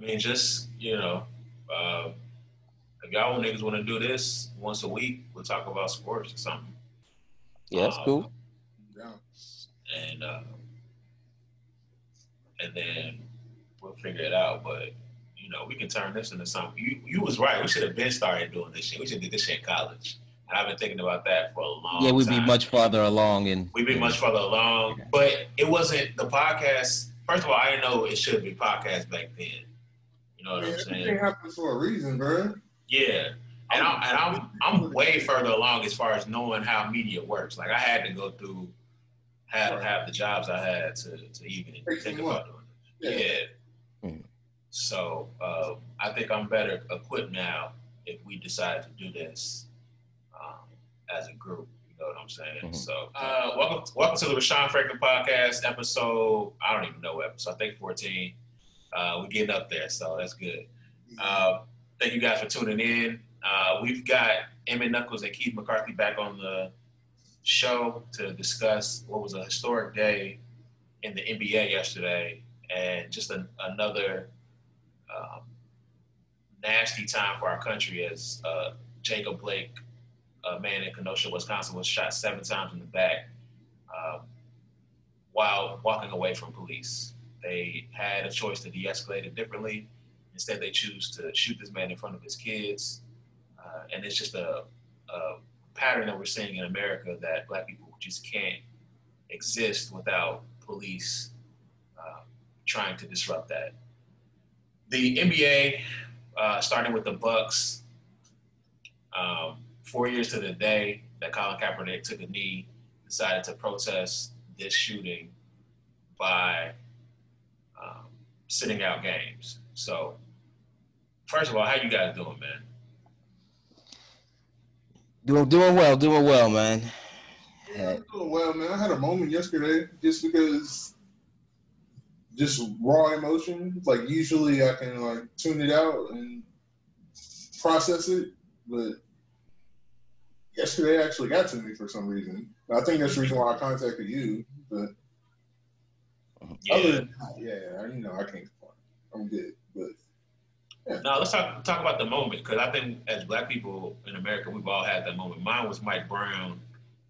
I mean, just you know, uh, if y'all niggas want to do this once a week, we'll talk about sports or something. Yeah, that's Um, cool. Yeah. and uh, and then we'll figure it out. But you know, we can turn this into something. You you was right. We should have been started doing this shit. We should do this shit in college. And I've been thinking about that for a long. Time Yeah, we'd be much farther along and We'd be much further along, but it wasn't the podcast. First of all, I didn't know it should be podcast back then. You know what I'm saying? Everything saying? happens for a reason, bro. Yeah, and I'm and I'm I'm way further along as far as knowing how media works. Like I had to go through have have the jobs I had to to even Takes think you about doing it. Yeah. Mhm. So uh, I think I'm better equipped now if we decide to do this um, as a group. You know what I'm saying? Mhm. So uh, welcome welcome to the Rashawn Franklin podcast episode. I don't even know what episode. I think 14. Uh, we're getting up there, so that's good. Uh, thank you guys for tuning in. Uh, we've got Emmette Knuckles and Keith McCarthy back on the show to discuss what was a historic day in the NBA yesterday and just an, another um, nasty time for our country as uh, Jacob Blake, a man in Kenosha, Wisconsin, was shot seven times in the back um, while walking away from police. They had a choice to de-escalate it differently. Instead, they choose to shoot this man in front of his kids, uh, and it's just a, a pattern that we're seeing in America that Black people just can't exist without police uh, trying to disrupt that. The NBA, uh, starting with the Bucks, um, four years to the day that Colin Kaepernick took a knee, decided to protest this shooting by sitting out games. So, first of all, how you guys doing, man? Doing doing well, doing well, man. Yeah, I'm doing well, man. I had a moment yesterday just because just raw emotion. Like usually I can like tune it out and process it, but yesterday actually got to me for some reason. I think that's the reason why I contacted you. But other than that, yeah, you know, I can't complain. I'm good. But Now let's talk talk about the moment because I think as Black people in America, we've all had that moment. Mine was Mike Brown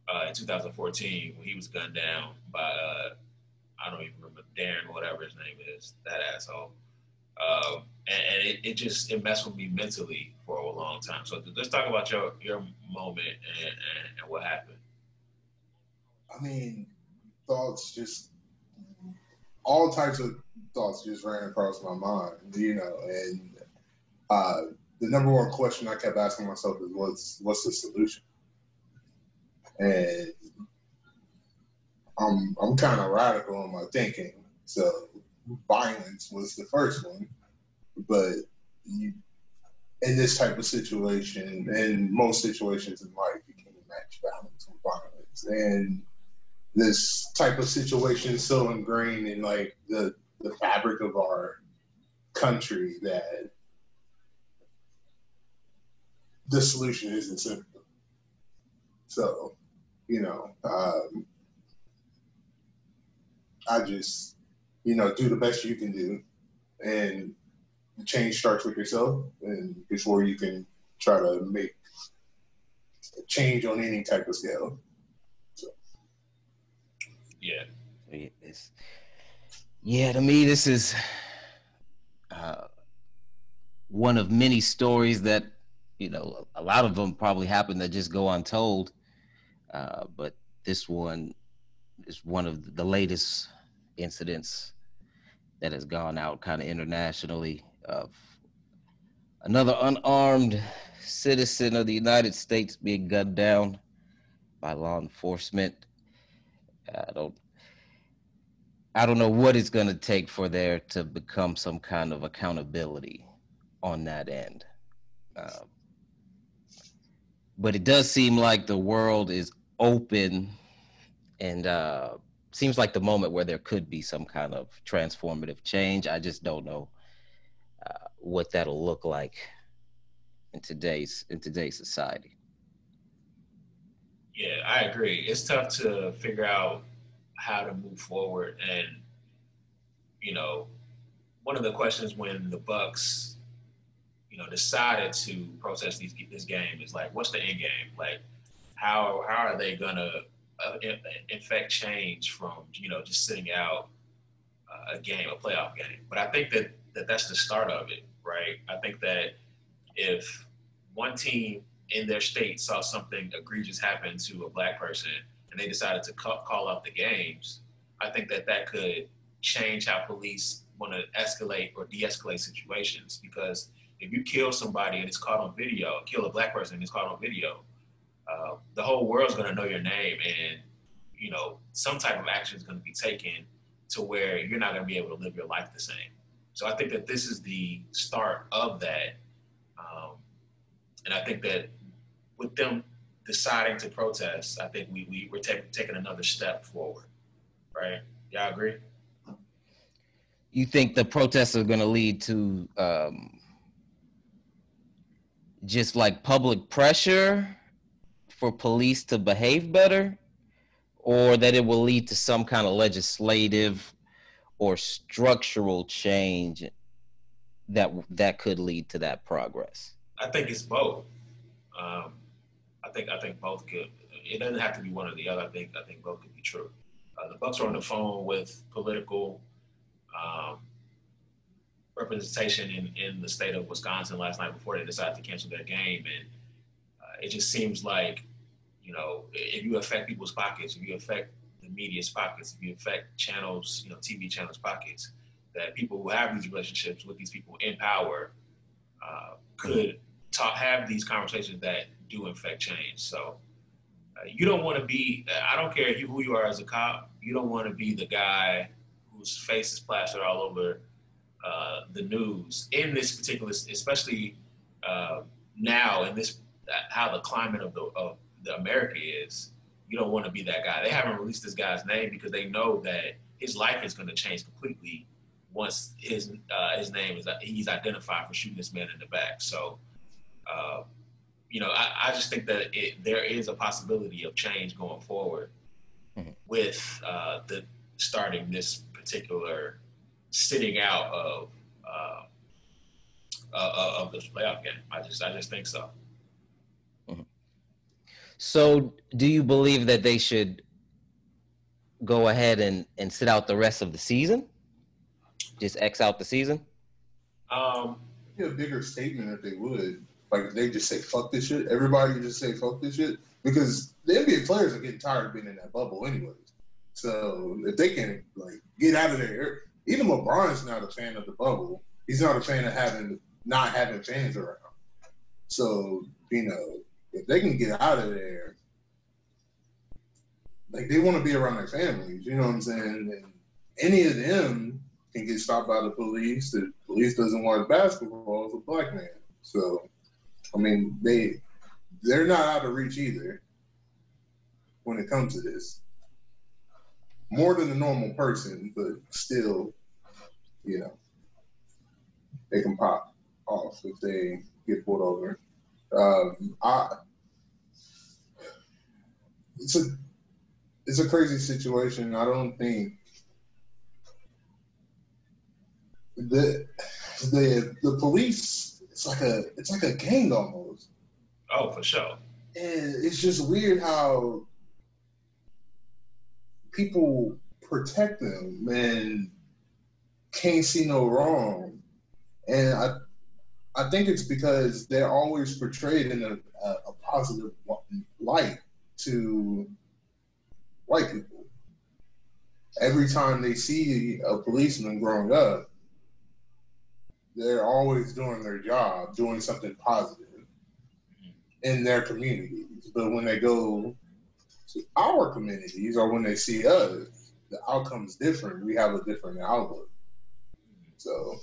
uh, in 2014 when he was gunned down by uh, I don't even remember Darren, whatever his name is, that asshole. Um, and, and it, it just it messed with me mentally for a long time. So let's talk about your your moment and, and, and what happened. I mean, thoughts just all types of thoughts just ran across my mind, you know, and uh, the number one question I kept asking myself is what's what's the solution? And I'm I'm kind of radical in my thinking. So violence was the first one, but you, in this type of situation, in most situations in life, you can't match violence with violence, and this type of situation is so ingrained in like the the fabric of our country that the solution isn't simple. So, you know, um, I just, you know, do the best you can do, and change starts with yourself, and before you can try to make a change on any type of scale. Yeah, It's, yeah, to me, this is uh, one of many stories that, you know, a lot of them probably happen that just go untold. Uh, but this one is one of the latest incidents that has gone out kind of internationally of another unarmed citizen of the United States being gunned down by law enforcement. I don't I don't know what it's going to take for there to become some kind of accountability on that end. Uh, but it does seem like the world is open and uh, seems like the moment where there could be some kind of transformative change. I just don't know uh, what that'll look like in today's in today's society. Yeah, I agree. It's tough to figure out how to move forward and you know one of the questions when the Bucks, you know, decided to process these, this game is like, what's the end game? Like, how how are they gonna uh, change from you know just sitting out uh, a game, a playoff game? But I think that, that that's the start of it, right? I think that if one team in their state saw something egregious happen to a black person and they decided to call, call up the games, I think that that could change how police want to escalate or de-escalate situations because if you kill somebody and it's caught on video, kill a black person and it's caught on video, uh, the whole world's going to know your name and you know some type of action is going to be taken to where you're not going to be able to live your life the same. So I think that this is the start of that, um, and I think that with them deciding to protest, I think we, we we're taking taking another step forward, right? Y'all agree? You think the protests are going to lead to um, just like public pressure for police to behave better, or that it will lead to some kind of legislative or structural change that that could lead to that progress? I think it's both. Um, I think I think both could. It doesn't have to be one or the other. I think I think both could be true. Uh, the Bucks are on the phone with political um, representation in, in the state of Wisconsin last night before they decided to cancel their game, and uh, it just seems like you know if you affect people's pockets, if you affect the media's pockets, if you affect channels, you know TV channels' pockets, that people who have these relationships with these people in power uh, could talk, have these conversations that do infect change. So uh, you don't want to be. I don't care who you are as a cop. You don't want to be the guy whose face is plastered all over uh, the news in this particular, especially uh, now in this how the climate of the of the America is. You don't want to be that guy. They haven't released this guy's name because they know that his life is going to change completely once his uh, his name is he's identified for shooting this man in the back. So uh, you know, I, I just think that it, there is a possibility of change going forward mm-hmm. with uh, the starting this particular sitting out of uh, uh, of this playoff game. I just I just think so. Mm-hmm. So, do you believe that they should go ahead and, and sit out the rest of the season? Just X out the season? Um, be a bigger statement if they would. Like they just say fuck this shit. Everybody just say fuck this shit because the NBA players are getting tired of being in that bubble anyways. So if they can like get out of there, even LeBron's not a fan of the bubble. He's not a fan of having not having fans around. So you know if they can get out of there, like they want to be around their families. You know what I'm saying? And any of them can get stopped by the police. The police doesn't want basketball as a black man. So I mean, they they're not out of reach either when it comes to this. More than a normal person, but still, you know, they can pop off if they get pulled over. Um, I, it's a it's a crazy situation. I don't think the the the police it's like a it's like a gang almost. Oh, for sure. And it's just weird how people protect them and can't see no wrong. And I I think it's because they're always portrayed in a, a, a positive light to white people. Every time they see a policeman growing up, they're always doing their job, doing something positive in their communities. But when they go to our communities or when they see us, the outcome's different. We have a different outlook. So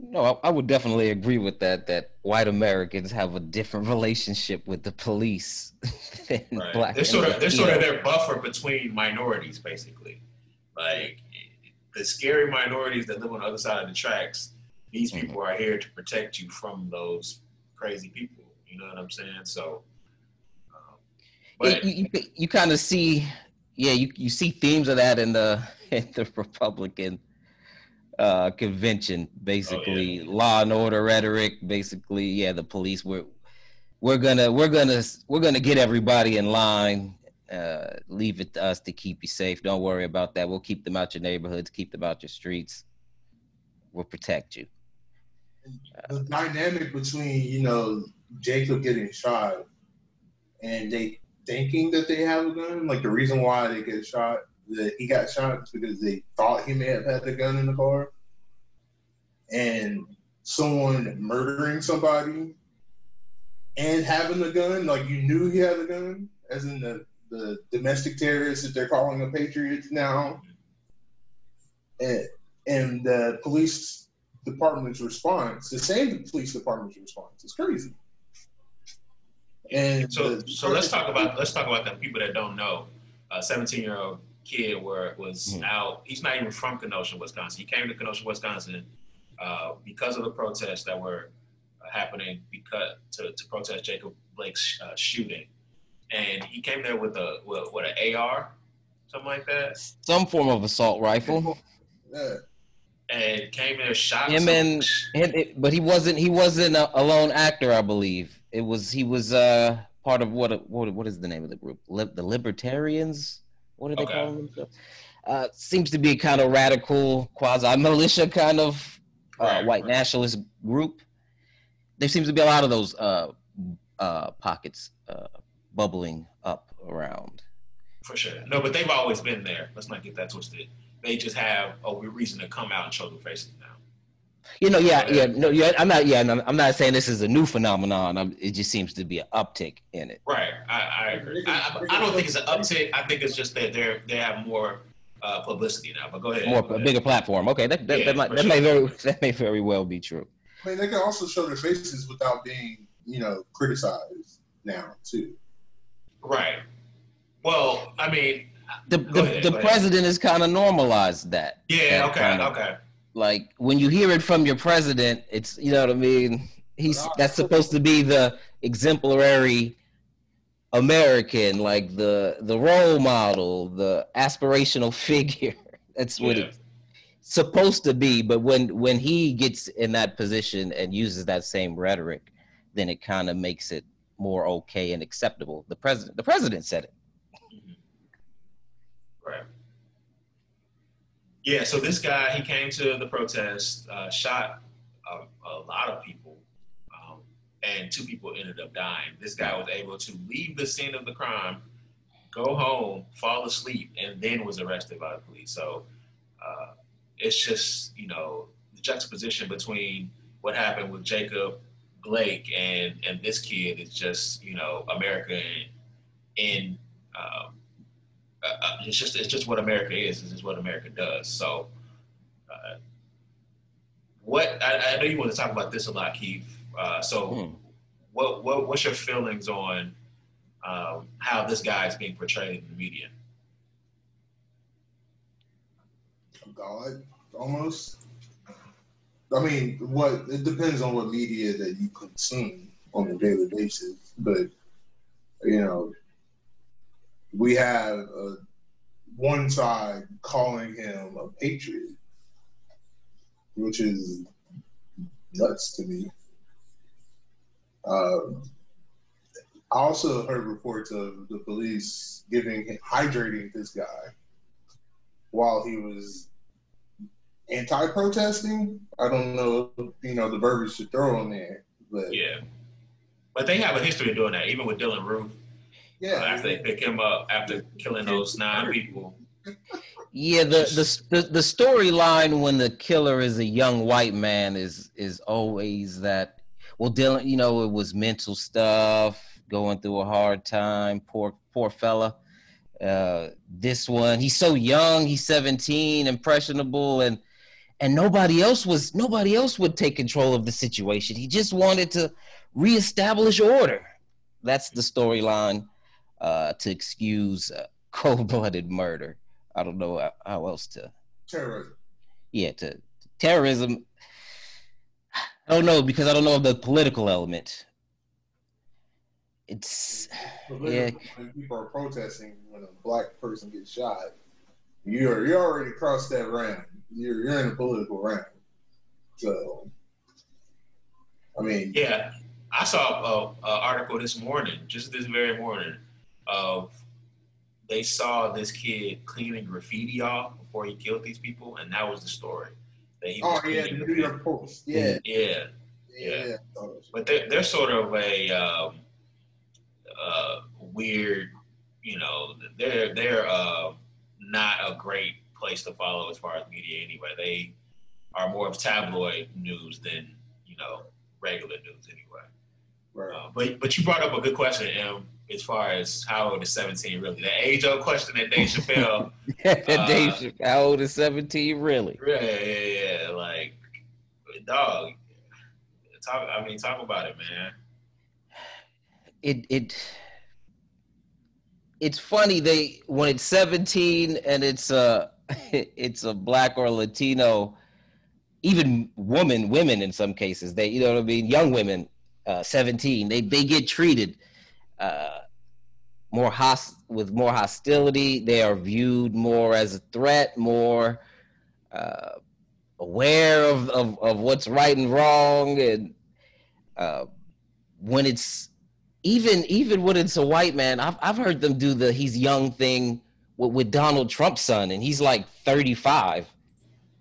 no, I, would definitely agree with that. That white Americans have a different relationship with the police than right. black. They're sort of they're sort of their buffer between minorities, basically. Like the scary minorities that live on the other side of the tracks, these people are here to protect you from those crazy people. You know what I'm saying? So, um, but you, you, you kind of see, yeah, you, you see themes of that in the in the Republican uh, convention. Basically, oh, yeah. law and order rhetoric. Basically, yeah, the police were we're gonna we're gonna we're gonna get everybody in line. Uh, leave it to us to keep you safe. Don't worry about that. We'll keep them out your neighborhoods, keep them out your streets. We'll protect you. The dynamic between you know Jacob getting shot and they thinking that they have a gun, like the reason why they get shot, that he got shot is because they thought he may have had the gun in the car, and someone murdering somebody and having a gun, like you knew he had a gun, as in the, the domestic terrorists that they're calling the patriots now. And, and the police department's response, the same police department's response, is crazy. And so, the, so let's talk about let's talk about the people that don't know. A 17 year old kid where was mm. out. He's not even from Kenosha, Wisconsin. He came to Kenosha, Wisconsin, uh, because of the protests that were happening because to, to protest Jacob Blake's uh, shooting, and he came there with a with, with an AR, something like that. Some form of assault rifle. Yeah. And came there, shot him, and, and it, but he wasn't he wasn't a, a, lone actor, I believe. It was he was uh part of what what what is the name of the group? the Libertarians. What are they okay. calling themselves? Uh, seems to be kind of radical quasi militia kind of uh, right, white right. nationalist group there seems to be a lot of those uh, uh, pockets uh, bubbling up around. For sure. No, but they've always been there. Let's not get that twisted. They just have a reason to come out and show their faces now. You know, yeah, yeah, no, yeah. I'm not, yeah, I'm not saying this is a new phenomenon. I'm, it just seems to be an uptick in it. Right, I, I agree. I, I, don't think it's an uptick. I think it's just that they're they have more uh, publicity now. But go ahead. More go a bigger platform. Okay, that that, yeah, that, might, that sure. may very that may very well be true. I mean, they can also show their faces without being, you know, criticized now too. Right. Well, I mean, the the, ahead, the president has kind of normalized that. Yeah. That okay. Kind of, okay. Like when you hear it from your president, it's you know what I mean. He's that's supposed to be the exemplary American, like the the role model, the aspirational figure. That's what yeah. it supposed to be, but when when he gets in that position and uses that same rhetoric, then it kind of makes it more okay and acceptable. The president the president said it. Right. Yeah, so this guy he came to the protest, uh, shot a, a, lot of people, um, and two people ended up dying. This guy was able to leave the scene of the crime, go home, fall asleep, and then was arrested by the police. So. Uh, it's just you know the juxtaposition between what happened with Jacob Blake and and this kid is just you know America in, in um, uh, uh, it's just it's just what America is. This is what America does. So, uh, what I, I, know you want to talk about this a lot, Keith. Uh, so, hmm. what what what's your feelings on um, how this guy is being portrayed in the media? God, almost. I mean, what it depends on what media that you consume on a daily basis, but you know, we have a, one side calling him a patriot, which is nuts to me. Uh, I also heard reports of the police giving hydrating this guy while he was anti-protesting. I don't know, you know, the verbiage to throw on there, but yeah. But they have a history of doing that, even with Dylann Roof. Yeah. Uh, after they pick him up after killing those nine people. Yeah, the the the, the storyline when the killer is a young white man is is always that. Well, Dylann, you know, it was mental stuff, going through a hard time. Poor poor fella. Uh, this one, he's so young. He's seventeen, impressionable, and and nobody else was nobody else would take control of the situation. He just wanted to reestablish order. That's the storyline uh, to excuse uh, cold-blooded murder. I don't know how else to terrorism. Yeah, to terrorism. I don't know because I don't know of the political element. It's yeah. When people are protesting when a black person gets shot, you're you're already crossed that round. You're you're in a political round. So, I mean, yeah, I saw a, a article this morning, just this very morning, of they saw this kid cleaning graffiti off before he killed these people, and that was the story. That he was oh yeah, the New York Post. Yeah, yeah, yeah. yeah. But they're they're sort of a um, uh, weird, you know, they're they're uh, not a great place to follow as far as media anyway. They are more of tabloid news than you know regular news anyway. Right. Uh, but but you brought up a good question, M, as far as how old is 17 really? The age old question that Dave Chappelle. yeah, uh, Dave Chappelle, how old is 17 really? Yeah, yeah, yeah. Like, dog. Talk. I mean, talk about it, man. It it it's funny they when it's 17 and it's a it's a black or Latino, even woman, women in some cases, they you know what I mean, young women, uh, 17, they they get treated uh, more host with more hostility. They are viewed more as a threat, more uh, aware of, of, of what's right and wrong, and uh, when it's even even when it's a white man, I've I've heard them do the he's young thing with, with Donald Trump's son, and he's like 35.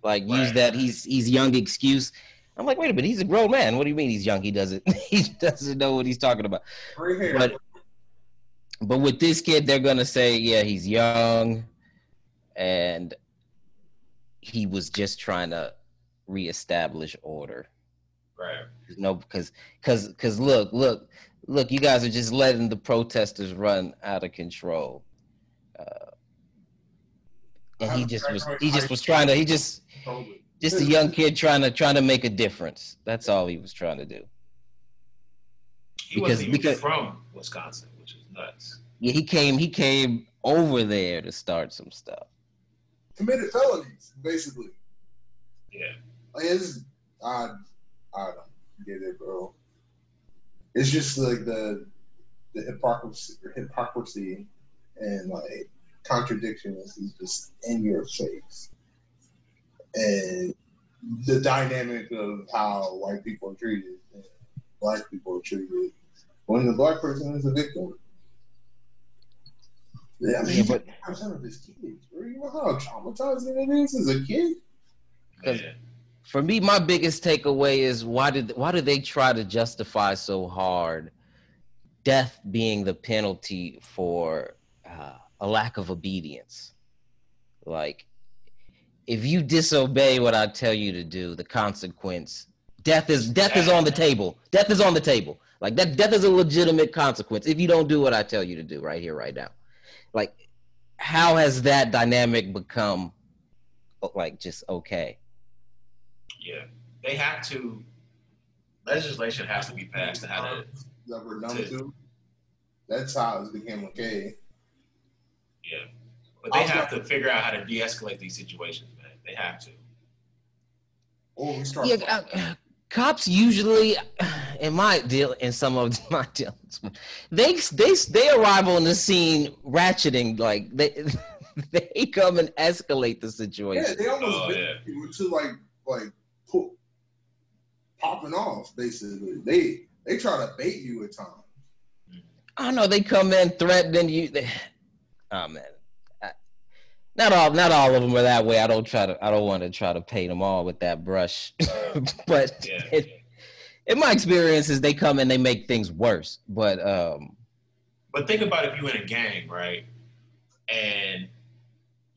Like right. use that he's he's young excuse. I'm like, wait a minute, he's a grown man. What do you mean he's young? He doesn't he doesn't know what he's talking about. But but with this kid, they're gonna say, yeah, he's young, and he was just trying to reestablish order. Right. No, because because because look, look, look, you guys are just letting the protesters run out of control. Uh, and he just was he just was trying to he just just a young kid trying to trying to make a difference. That's all he was trying to do. He because, wasn't because, from Wisconsin, which is nuts. Yeah, he came he came over there to start some stuff. Committed felonies, basically. Yeah. Like it's, I I don't get it, bro. It's just like the the hypocrisy, hypocrisy and like contradictions is just in your face, and the dynamic of how white people are treated and black people are treated when the black person is a victim. Yeah, I mean, yeah, but percent of his kids. You know how traumatizing it is as a kid. Because for me, my biggest takeaway is why did why do they try to justify so hard death being the penalty for uh, a lack of obedience? Like, if you disobey what I tell you to do, the consequence death is death is on the table. Death is on the table. Like that death is a legitimate consequence if you don't do what I tell you to do right here, right now. Like, how has that dynamic become like just okay? Yeah, they have to. Legislation has to be passed to how to. That we're done to, to. That's how it became okay. Yeah, but they have to figure out how to de-escalate these situations, man. They have to. Oh, we start. Yeah, uh, cops usually, in my deal, in some of my deals, they they they arrive on the scene ratcheting like they they come and escalate the situation. Yeah, they almost oh, yeah. to like like popping off. Basically, they they try to bait you at times. I know they come in threatening you. They, oh man, I, not all not all of them are that way. I don't try to. I don't want to try to paint them all with that brush, but. Yeah. It, in my experiences, they come and they make things worse. But um, but think about if you in a gang, right? And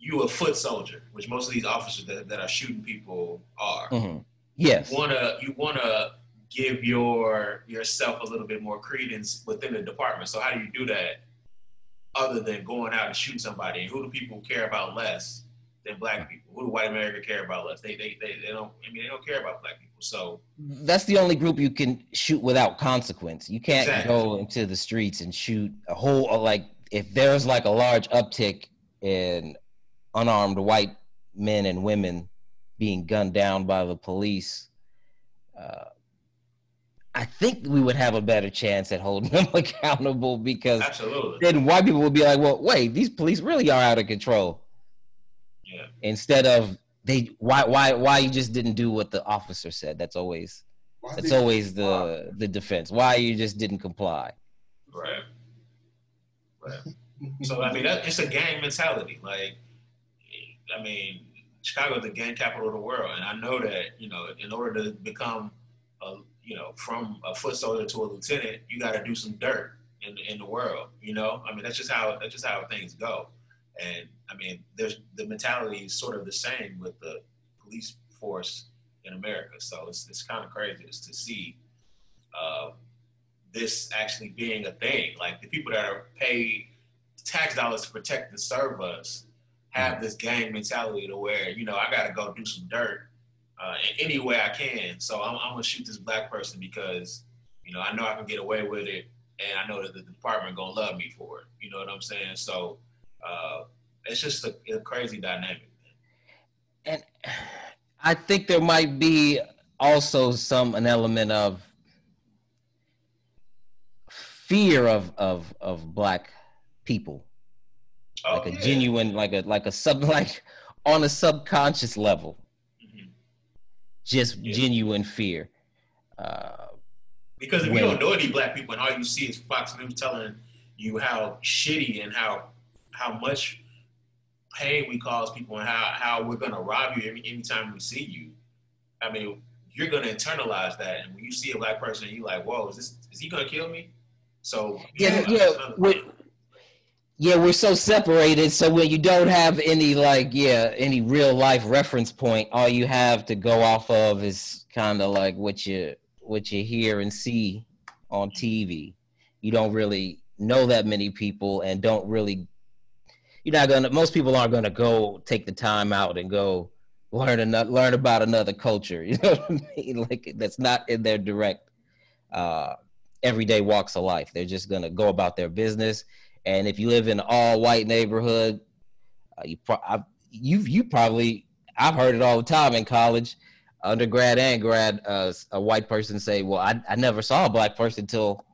you a foot soldier, which most of these officers that, that are shooting people are. Mm-hmm. Yes. You wanna you wanna give your yourself a little bit more credence within the department. So how do you do that other than going out and shooting somebody? And who do people care about less than black people? Who do white America care about less? They they, they, they don't I mean they don't care about black people. So that's the only group you can shoot without consequence. You can't exactly. go into the streets and shoot a whole like if there's like a large uptick in unarmed white men and women being gunned down by the police, uh, I think we would have a better chance at holding them accountable because Absolutely. then white people would be like, well, wait, these police really are out of control. Yeah. Instead of they why why why you just didn't do what the officer said. That's always Why that's always the the defense. Why you just didn't comply. Right. Right. So I mean, that, it's a gang mentality. Like, I mean, Chicago is the gang capital of the world, and I know that you know, in order to become a you know from a foot soldier to a lieutenant, you got to do some dirt in in the world. You know, I mean, that's just how that's just how things go. And I mean, there's the mentality is sort of the same with the police force in America. So it's it's kind of crazy just to see. Uh, this actually being a thing. Like the people that are paid tax dollars to protect and serve us have this gang mentality to where, you know, I got to go do some dirt uh, in any way I can. So I'm, I'm to shoot this black person because, you know, I know I can get away with it and I know that the department to love me for it. You know what I'm saying? So uh, it's just a, a crazy dynamic. And I think there might be also some an element of fear of of of black people Oh, like a yeah. genuine like a like a sub like on a subconscious level Mhm. just Yeah. genuine fear uh Because if When- you don't know any black people and all you see is Fox News telling you how shitty and how how much pain we cause people and how, how we're gonna rob you every anytime we see you, I mean, you're gonna internalize that. And when you see a black person, you're like, whoa, is this is he gonna kill me? So yeah yeah we yeah we're so separated so when you don't have any like yeah any real life reference point all you have to go off of is kind of like what you what you hear and see on tv you don't really know that many people and don't really you're not gonna most people aren't gonna go take the time out and go learn another learn about another culture you know what i mean? Like that's not in their direct uh everyday walks of life. They're just gonna go about their business and if you live in an all white neighborhood uh, you pro- I, you you probably I've heard it all the time in college, undergrad and grad. Uh, a white person say, "Well, I, I never saw a black person till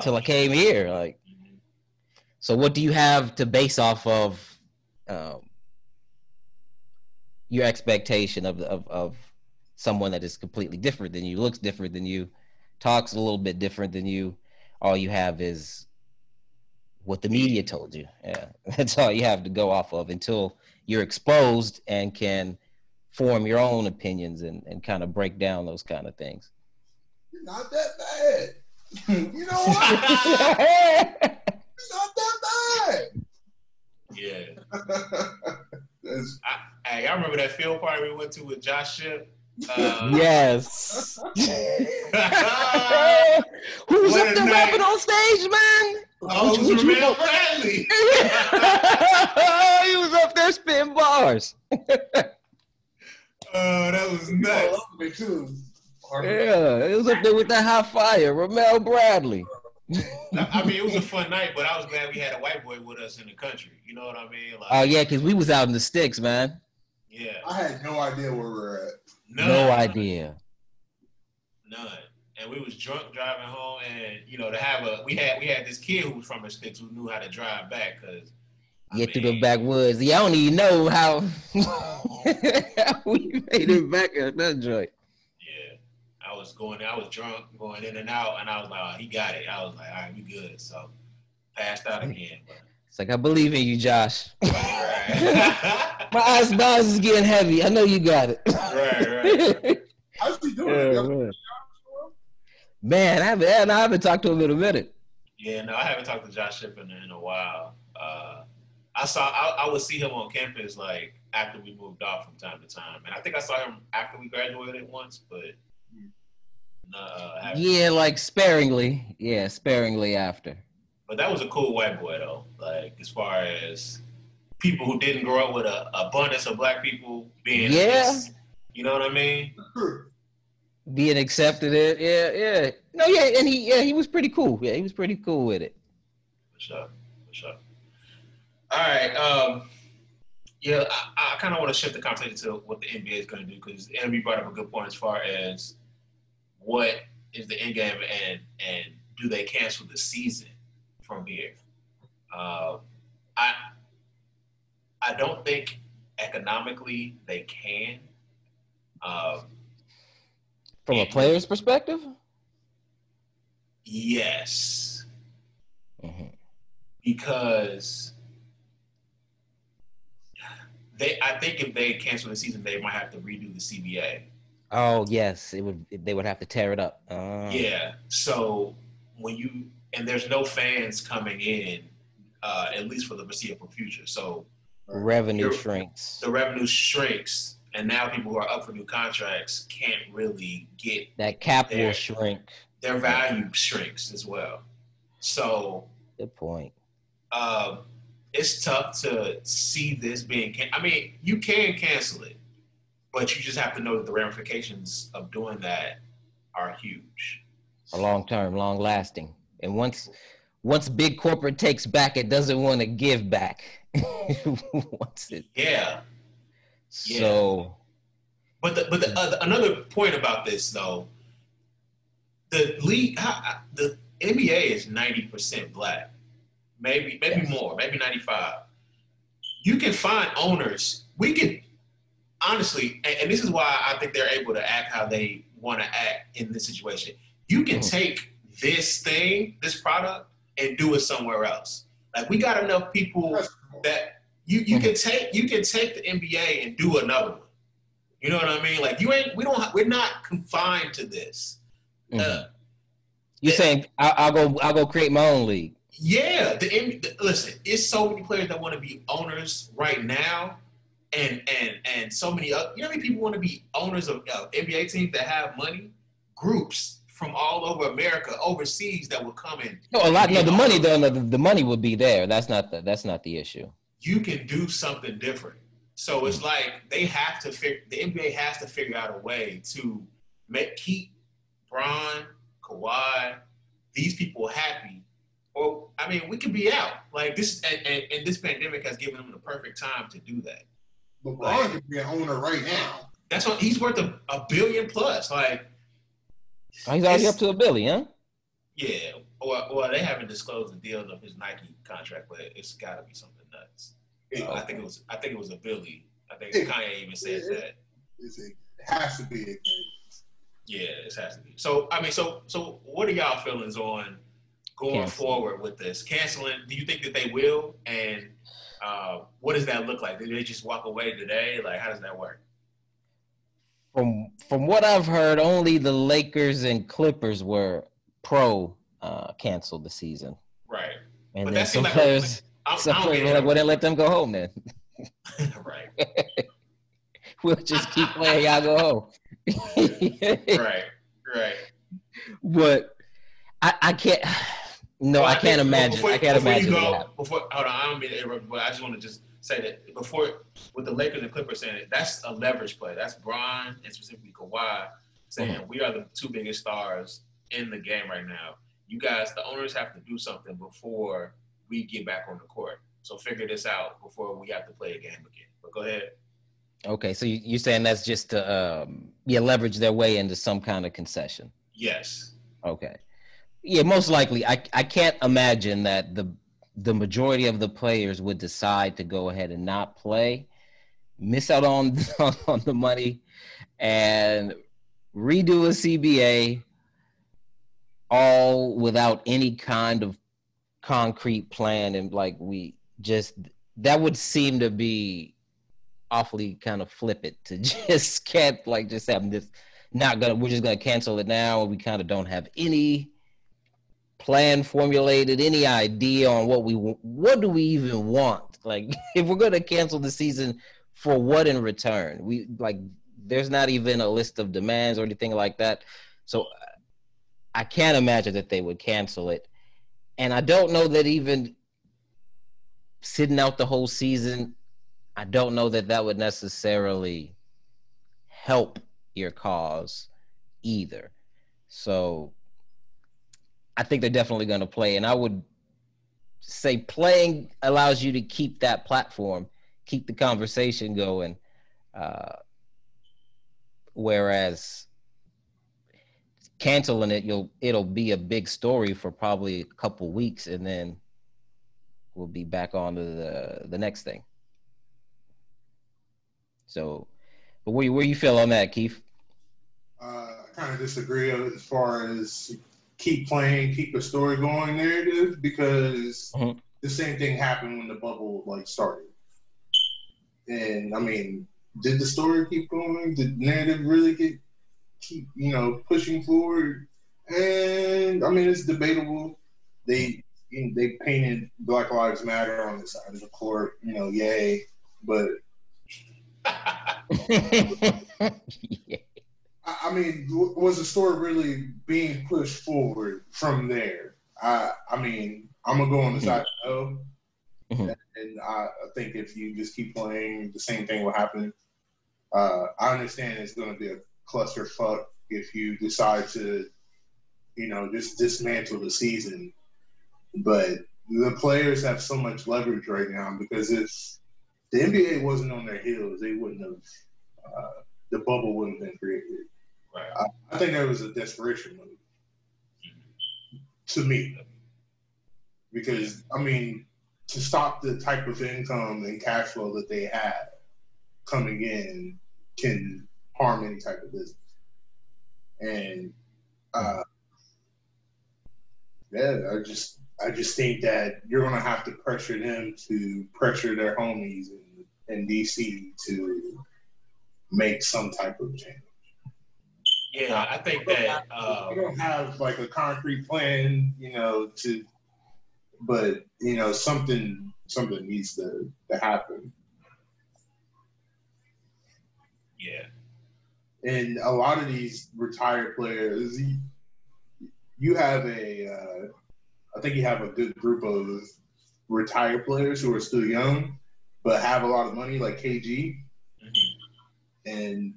till I came here." Like, so what do you have to base off of um, your expectation of, of of someone that is completely different than you, looks different than you, talks a little bit different than you? All you have is what the media told you. Yeah, that's all you have to go off of until you're exposed and can form your own opinions and, and kind of break down those kind of things. You're not that bad. you know what? You're not that bad. That's- I, hey, I remember that field party we went to with Josh Ship. Uh, yes. Who was up there night. rapping on stage, man? Oh, it Would was you- Ramel Bradley. he was up there spitting bars. Oh, that was nuts. me too. Yeah, it was up there with that hot fire, Ramel Bradley. I mean, it was a fun night, but I was glad we had a white boy with us in the country. You know what I mean? Like, Oh yeah, because we was out in the sticks, man. yeah. I had no idea where we were at. None, No idea. None. And we was drunk driving home, and you know, to have a we had we had this kid who was from the sticks who knew how to drive back because Get through the backwoods. Yeah, I don't even know how, how we made it back at that joint. Yeah, I was going. I was drunk, going in and out, and I was like, oh, "He got it." I was like, "All right, we good." So passed out mm. again. It's like I believe in you, Josh. But, right, My eyes, my eyes is getting heavy. I know you got it. right, right. How's he doing? Yeah, Y'all- man. Man, I haven't, and I haven't talked to him in a minute. Yeah, no, I haven't talked to Josh Ship in, in a while. Uh, I saw, I, I would see him on campus like after we moved off from time to time, and I think I saw him after we graduated once, but no, uh, Yeah, like sparingly. Yeah, sparingly after. But that was a cool white boy though. Like as far as people who didn't grow up with a abundance of black people being, Yeah. against- you know what I mean? Being accepted it. Yeah, yeah. No, yeah, and he yeah, he was pretty cool. Yeah, he was pretty cool with it. For sure. For sure. All right. Um, yeah, I, I kind of want to shift the conversation to what the NBA is going to do because Enemy brought up a good point as far as what is the end game and and do they cancel the season from here? Uh, I I don't think economically they can. Um, From a player's perspective? Yes. Mm-hmm. Because they, I think if they cancel the season, they might have to redo the CBA. Oh yes, it would. They would have to tear it up. Uh. Yeah. So when you and there's no fans coming in, uh, at least for the foreseeable future. So revenue shrinks. The revenue shrinks, and now people who are up for new contracts can't really get that cap their, will shrink. Their value shrinks as well. So good point. Um, it's tough to see this being. Can- I mean, you can cancel it, but you just have to know that the ramifications of doing that are huge. A long term, long lasting, and once once big corporate takes back, it doesn't want to give back. once it, yeah. So, yeah. but the, but the, uh, another point about this though, the league, the NBA is ninety percent black maybe maybe yes. more, maybe 95. You can find owners. We can honestly, and, and, this is why I think they're able to act how they want to act in this situation. You can mm. take this thing, this product, and do it somewhere else. Like we got enough people that you you mm. can take you can take the NBA and do another one. You know what I mean? Like you ain't we don't we're not confined to this. Mm-hmm. Uh, You're saying I'll, I'll go I'll go create my own league. Yeah, the, the listen, it's so many players that want to be owners right now, and and and so many. Uh, you know, how many people want to be owners of uh, NBA teams that have money? Groups from all over America, overseas, that will come in. No, a lot. No, the money though, the, the money would be there. That's not the that's not the issue. You can do something different. So it's mm-hmm. like they have to figure. The NBA has to figure out a way to make keep Bron, Kawhi, these people happy or I mean, we could be out. Like this, and, and, and this pandemic has given them the perfect time to do that. LeBron like, could be an owner right now. That's what he's worth a, a billion plus. Like he's already up to a billion. huh? Yeah. Well, well, they haven't disclosed the deals of his Nike contract, but it's got to be something nuts. I think it was. I think it was a Billy. I think it, Kanye even said it, that. It has to be. Yeah, it has to be. So I mean, so so what are y'all feelings on? going forward with this? Canceling? Do you think that they will? And uh, what does that look like? Did they just walk away today? Like, how does that work? From from what I've heard, only the Lakers and Clippers were pro uh, canceled the season. Right. And but then some like, players, like, some players were like, "Well, then let them go home then." right. we'll just keep playing. Y'all go home. right. Right. But I, I can't. No, I, I, can't imagine. Before, I can't before imagine. You go, before, hold on, I don't mean to interrupt, but I just want to just say that before with the Lakers and Clippers saying it, that's a leverage play. That's Bron and specifically Kawhi saying mm-hmm. we are the two biggest stars in the game right now. You guys, the owners have to do something before we get back on the court. So figure this out before we have to play a game again. But go ahead. Okay, so you're saying that's just to um, yeah leverage their way into some kind of concession. Yes. Okay. Yeah, most likely. I I can't imagine that the the majority of the players would decide to go ahead and not play, miss out on on the money, and redo a CBA, all without any kind of concrete plan. And like we just that would seem to be awfully kind of flippant to just can't like just have this not gonna we're just gonna cancel it now. We kind of don't have any plan formulated, any idea on what we what do we even want? Like if we're to cancel the season for what in return? We like there's not even a list of demands or anything like that. So I can't imagine that they would cancel it. And I don't know that even sitting out the whole season, I don't know that that would necessarily help your cause either. So I think they're definitely going to play. And I would say playing allows you to keep that platform, keep the conversation going. Uh, whereas canceling it, you'll it'll be a big story for probably a couple weeks, and then we'll be back on to the the next thing. So, but where where you feel on that, Keith? Uh, I kind of disagree as far as keep playing, keep the story going narrative because mm-hmm. the same thing happened when the bubble like started. And I mean, did the story keep going? Did narrative really get keep you know pushing forward? And I mean, it's debatable. They you know, they painted Black Lives Matter on the side of the court, you know, yay. But yeah. I mean, was the story really being pushed forward from there? I, I mean, I'm gonna go on the side of no, mm-hmm. and I, I, think if you just keep playing, the same thing will happen. Uh, I understand it's gonna be a clusterfuck if you decide to, you know, just dismantle the season, but the players have so much leverage right now because if the NBA wasn't on their heels, they wouldn't have. Uh, the bubble wouldn't have been created. Right. I, I think that was a desperation move to me. Because, I mean, to stop the type of income and cash flow that they have coming in can harm any type of business. And uh, yeah, I just I just think that you're gonna have to pressure them to pressure their homies in, in DC to make some type of change. Yeah, I think that uh, we don't have like a concrete plan, you know, to, but you know, something something needs to to happen. Yeah, and a lot of these retired players, you have a, uh, I think you have a good group of retired players who are still young, but have a lot of money, like KG, mm-hmm. and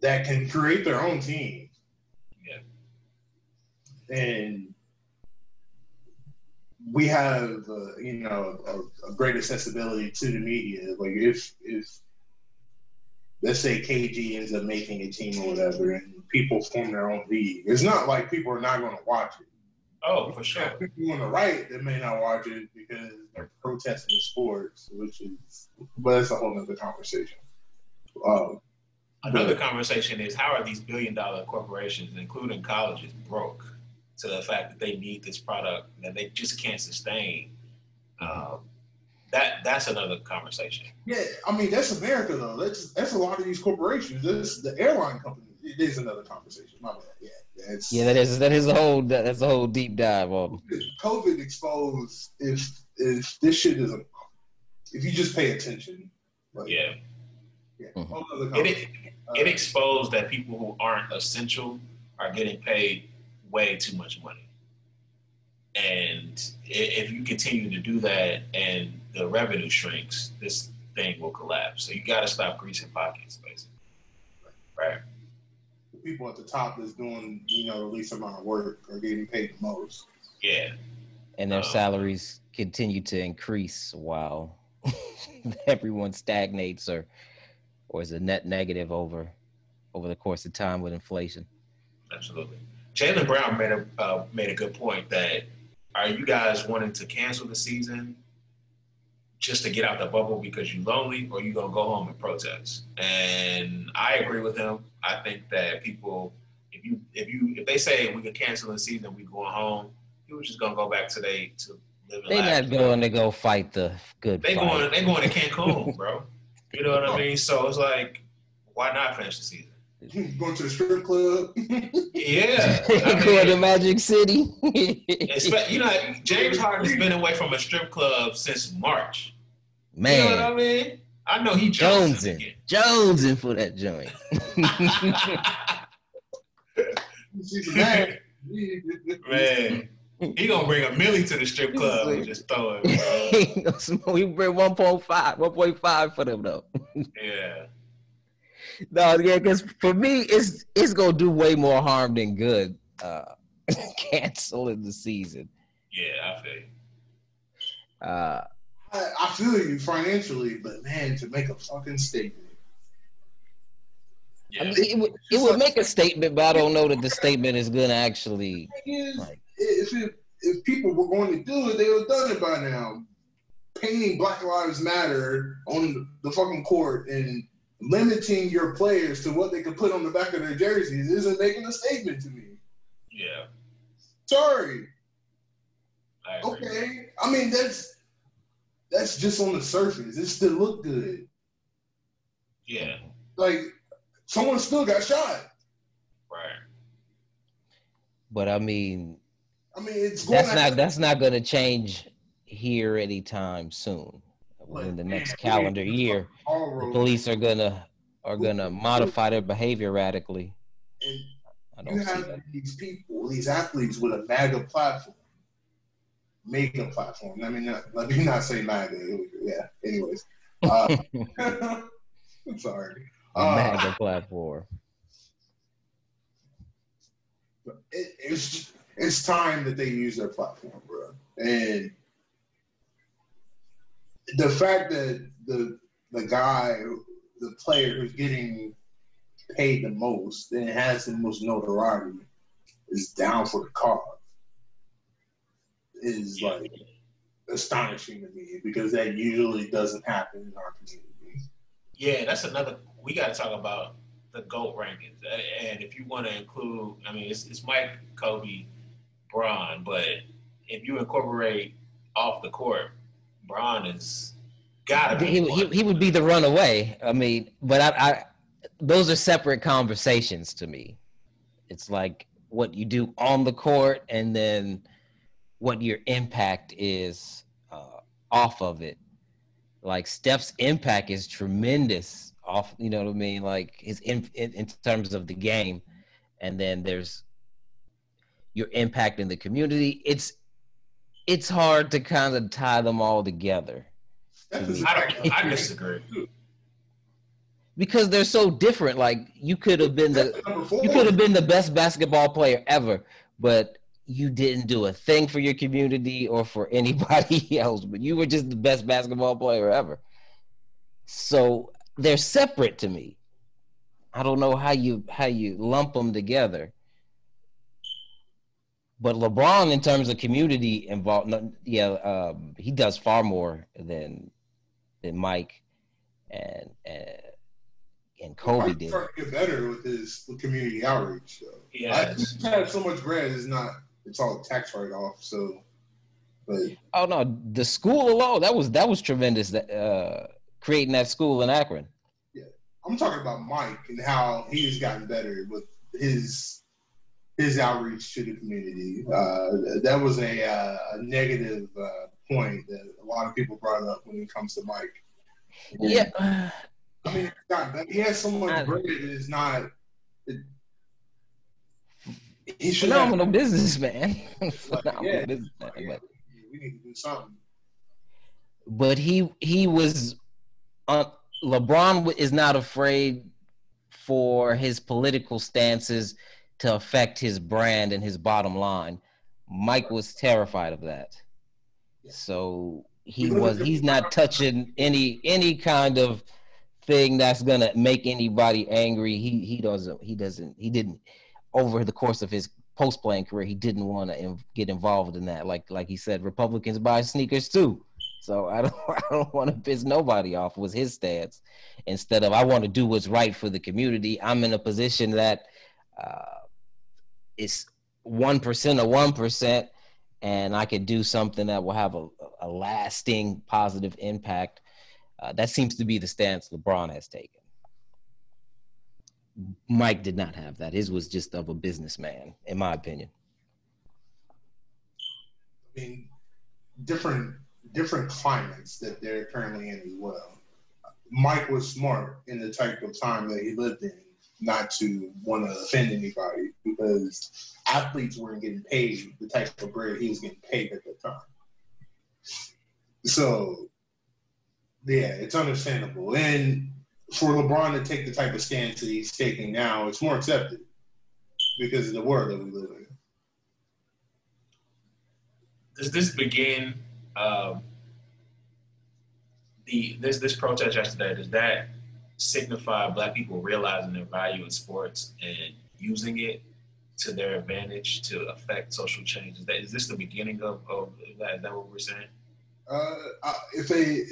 that can create their own team. Yeah. And we have, uh, you know, a, a, great accessibility to the media. Like if if let's say KG ends up making a team or whatever, and people form their own league, it's not like people are not going to watch it. Oh, for sure. People on the right that may not watch it because they're protesting sports, which is, but that's a whole other conversation. Um, Another conversation is how are these billion dollar corporations, including colleges, broke to the fact that they need this product that they just can't sustain? Um, that that's another conversation. Yeah, I mean that's America though. That's that's a lot of these corporations. This the airline company. It is another conversation. My bad. Yeah, that's, yeah. That is that is a whole that's a whole deep dive on. COVID exposed if if this shit is a if you just pay attention. Like, yeah. Yeah. Mm-hmm. It, it exposed that people who aren't essential are getting paid way too much money. And if you continue to do that and the revenue shrinks, this thing will collapse. So you got to stop greasing pockets, basically. Right. The people at the top that's doing, you know, the least amount of work are getting paid the most. Yeah. And their um, salaries continue to increase while everyone stagnates or or is a net negative over over the course of time with inflation. Absolutely. Jaylen Brown made a uh, made a good point that are you guys wanting to cancel the season just to get out the bubble because you're lonely, or you're gonna go home and protest? And I agree with him. I think that people, if you if you if they say we can cancel the season, we going home, people just gonna go back to they to live. They not going to go fight the good. They fight. going they going to Cancun, bro. You know what I mean? So it's like, why not finish the season? Going to the strip club. yeah. Going to Magic City. you know, James Harden's been away from a strip club since March. Man. You know what I mean? I know he jonesing. Jonesing for that joint. Man. He gonna bring a milli to the strip club and just throw it. we bring 1.5, 1.5 for them though. yeah. No, yeah, because for me, it's it's gonna do way more harm than good. Uh, canceling the season. Yeah, I feel you. Uh, I, I feel you financially, but man, to make a fucking statement. Yeah. I mean, it would, it would make a statement, but I don't know that the statement is gonna actually. Like, if it, if people were going to do it, they would have done it by now. Painting Black Lives Matter on the fucking court and limiting your players to what they can put on the back of their jerseys isn't making a statement to me. Yeah. Sorry. I. Okay. I mean that's that's just on the surface. It's still look good. Yeah. Like someone still got shot. Right. But I mean, I mean it's going that's not that's not going to change here anytime soon. Within the next calendar year, the police are gonna are gonna modify their behavior radically. And I you don't see have that. these people, these athletes with a MAGA platform, mega platform. Let me not let me not say MAGA. Yeah. Anyways, uh, I'm sorry. Uh, MAGA platform. it, it's it's time that they use their platform, bro. And the fact that the the guy, the player who's getting paid the most and has the most notoriety is down for the cause is like astonishing to me because that usually doesn't happen in our community. Yeah, that's another. We got to talk about the GOAT rankings. And if you want to include, I mean, it's, it's Mike, Kobe, Bron, but if you incorporate off the court, Bron is got to be. he, he, he would be the runaway. I mean, but I, I those are separate conversations to me. It's like what you do on the court and then what your impact is uh, off of it. Like Steph's impact is tremendous off, you know what I mean? Like his in, in, in terms of the game. And then there's your impact in the community. It's it's hard to kind of tie them all together to. I, don't, I disagree. because they're so different. Like you could have been the you could have been the best basketball player ever, but you didn't do a thing for your community or for anybody else. But you were just the best basketball player ever. So they're separate to me. I don't know how you how you lump them together. But LeBron, in terms of community involved, yeah, um, he does far more than than Mike and and, and Kobe Mike's did. trying to get better with his with community outreach. So. Yeah, I just have so much bread. It's not. It's all tax write off. So, but Oh no, the school alone that was that was tremendous. That uh, creating that school in Akron. Yeah, I'm talking about Mike and how he's gotten better with his his outreach to the community. Uh, that was a, uh, a negative uh, point that a lot of people brought up when it comes to Mike. Yeah, I mean, better. he has so much bread. It's not. It, he should have. phenomenal businessman. phenomenal yeah. businessman. Yeah, But, we need to do something. but he he was uh, LeBron is not afraid for his political stances to affect his brand and his bottom line. Mike was terrified of that. So he was he's not touching any any kind of thing that's gonna make anybody angry. He he doesn't he doesn't he didn't over the course of his post playing career he didn't want to in, get involved in that. Like like he said, Republicans buy sneakers too. So I don't I don't want to piss nobody off was his stance. Instead of I want to do what's right for the community. I'm in a position that uh, it's one percent or one percent, and I could do something that will have a, a lasting positive impact. Uh, that seems to be the stance LeBron has taken. Mike did not have that. His was just of a businessman, in my opinion. I mean, different different climates that they're currently in as well. Mike was smart in the type of time that he lived in, not to want to offend anybody because athletes weren't getting paid the type of bread he was getting paid at the time. So, yeah, it's understandable. And for LeBron to take the type of stance that he's taking now, it's more accepted because of the world that we live in. does this begin um, the this this protest yesterday? Does that signify Black people realizing their value in sports and using it to their advantage to affect social change? Is that is this the beginning of, of that? Is that what we're saying? Uh, I- if they,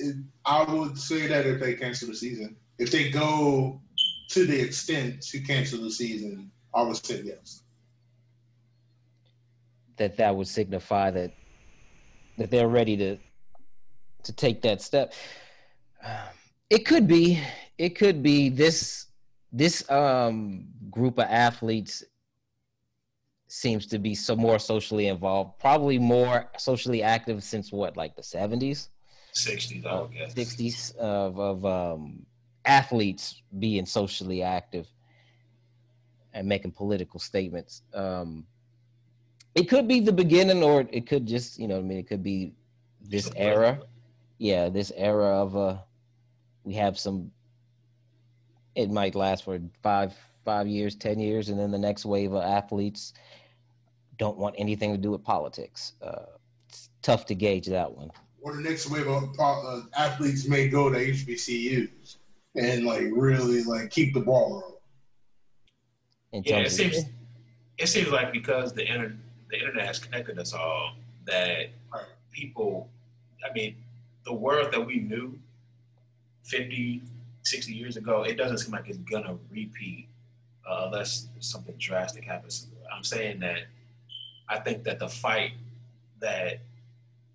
I would say that if they cancel the season, if they go to the extent to cancel the season, I would say yes. That that would signify that that they're ready to to take that step. It could be. It could be this this um group of athletes seems to be so more socially involved, probably more socially active since what, like the seventies, sixties, I guess, sixties of of um, athletes being socially active and making political statements. Um, it could be the beginning, or it could just, you know, I mean, it could be this era. Yeah, this era of uh, we have some. It might last for five five years, ten years, and then the next wave of athletes don't want anything to do with politics. Uh, it's tough to gauge that one. Or the next wave of uh, athletes may go to HBCUs and like really like keep the ball rolling. Yeah, it seems it seems like because the internet the internet has connected us all that right. people I mean the world that we knew 50 60 years ago it doesn't seem like it's gonna repeat uh, unless something drastic happens. I'm saying that I think that the fight that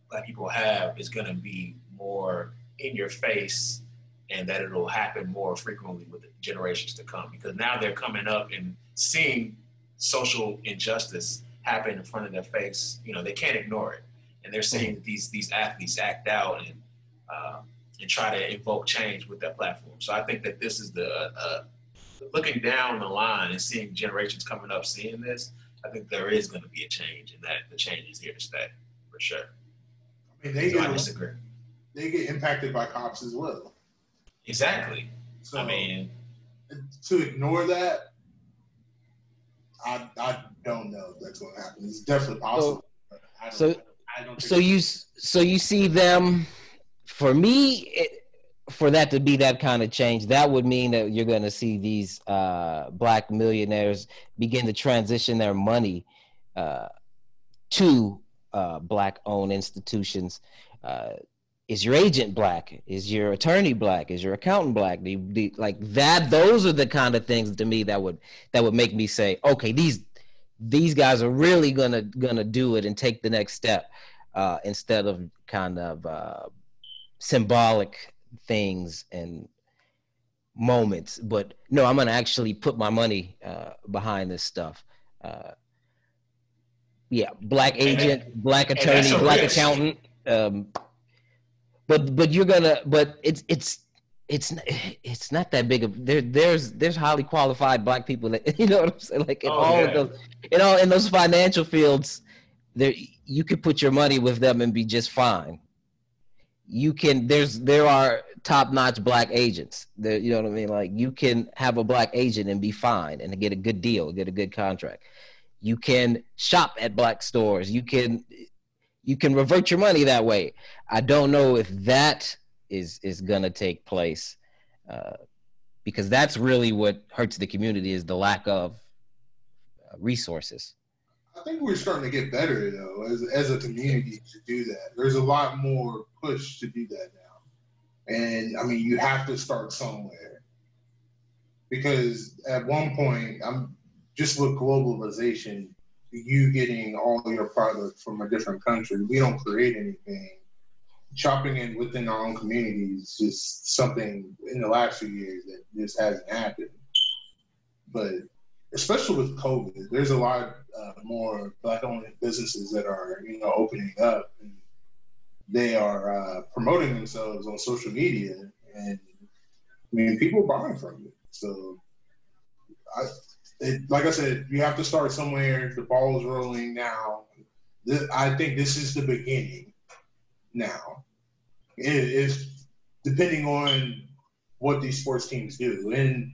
black people have is to be more in your face and that it'll happen more frequently with the generations to come because now they're coming up and seeing social injustice happen in front of their face. You know they can't ignore it. And they're seeing these these athletes act out and uh, and try to invoke change with that platform so i think that this is the uh, looking down the line and seeing generations coming up seeing this I think there is going to be a change, and that the change is here to stay for sure. I mean, they so get, I disagree. They get impacted by cops as well. Exactly. So, I mean, to ignore that, I I don't know if that's going to happen. It's definitely possible. So, so, so you so you see them. For me, it, for that to be that kind of change, that would mean that you're going to see these uh, black millionaires begin to transition their money uh, to uh, black-owned institutions. Uh, is your agent black? Is your attorney black? Is your accountant black? The, the, like that. Those are the kind of things to me that would that would make me say, okay, these these guys are really gonna gonna do it and take the next step uh, instead of kind of uh, symbolic things and moments but no i'm gonna actually put my money uh, behind this stuff uh, yeah black agent black attorney black risk. accountant um, but but you're gonna but it's it's it's it's not that big of there there's there's highly qualified black people that you know what i'm saying like in oh, all yeah. of those in all in those financial fields there you could put your money with them and be just fine you can there's there are top notch black agents. You know what I mean? Like you can have a black agent and be fine and get a good deal, get a good contract. You can shop at black stores. You can you can revert your money that way. I don't know if that is is gonna take place uh, because that's really what hurts the community is the lack of uh, resources. I think we're starting to get better though, as as a community to do that. There's a lot more push to do that now, and I mean you have to start somewhere because at one point I'm just with globalization, you getting all your product from a different country, we don't create anything. Shopping in within our own community is just something in the last few years that just hasn't happened. But especially with COVID, there's a lot uh, more black-owned businesses that are you know opening up, and they are uh, promoting themselves on social media, and I mean people are buying from it. So, I, it, like I said, you have to start somewhere. The ball is rolling now. I think this is the beginning. Now, it is depending on what these sports teams do, and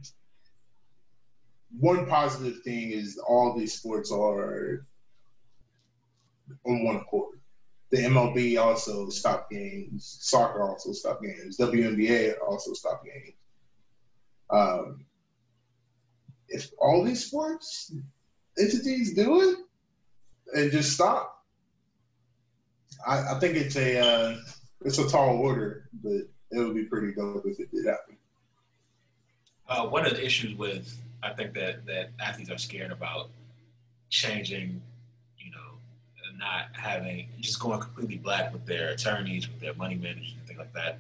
one positive thing is all these sports are on one accord. The MLB also stopped games. Soccer also stopped games. WNBA also stopped games. Um, if all these sports entities do it and just stop, I, I think it's a uh, it's a tall order, but it would be pretty dope if it did happen. Uh, one of the issues with I think that that athletes are scared about changing, you know, not having just going completely black with their attorneys, with their money managers, and things like that,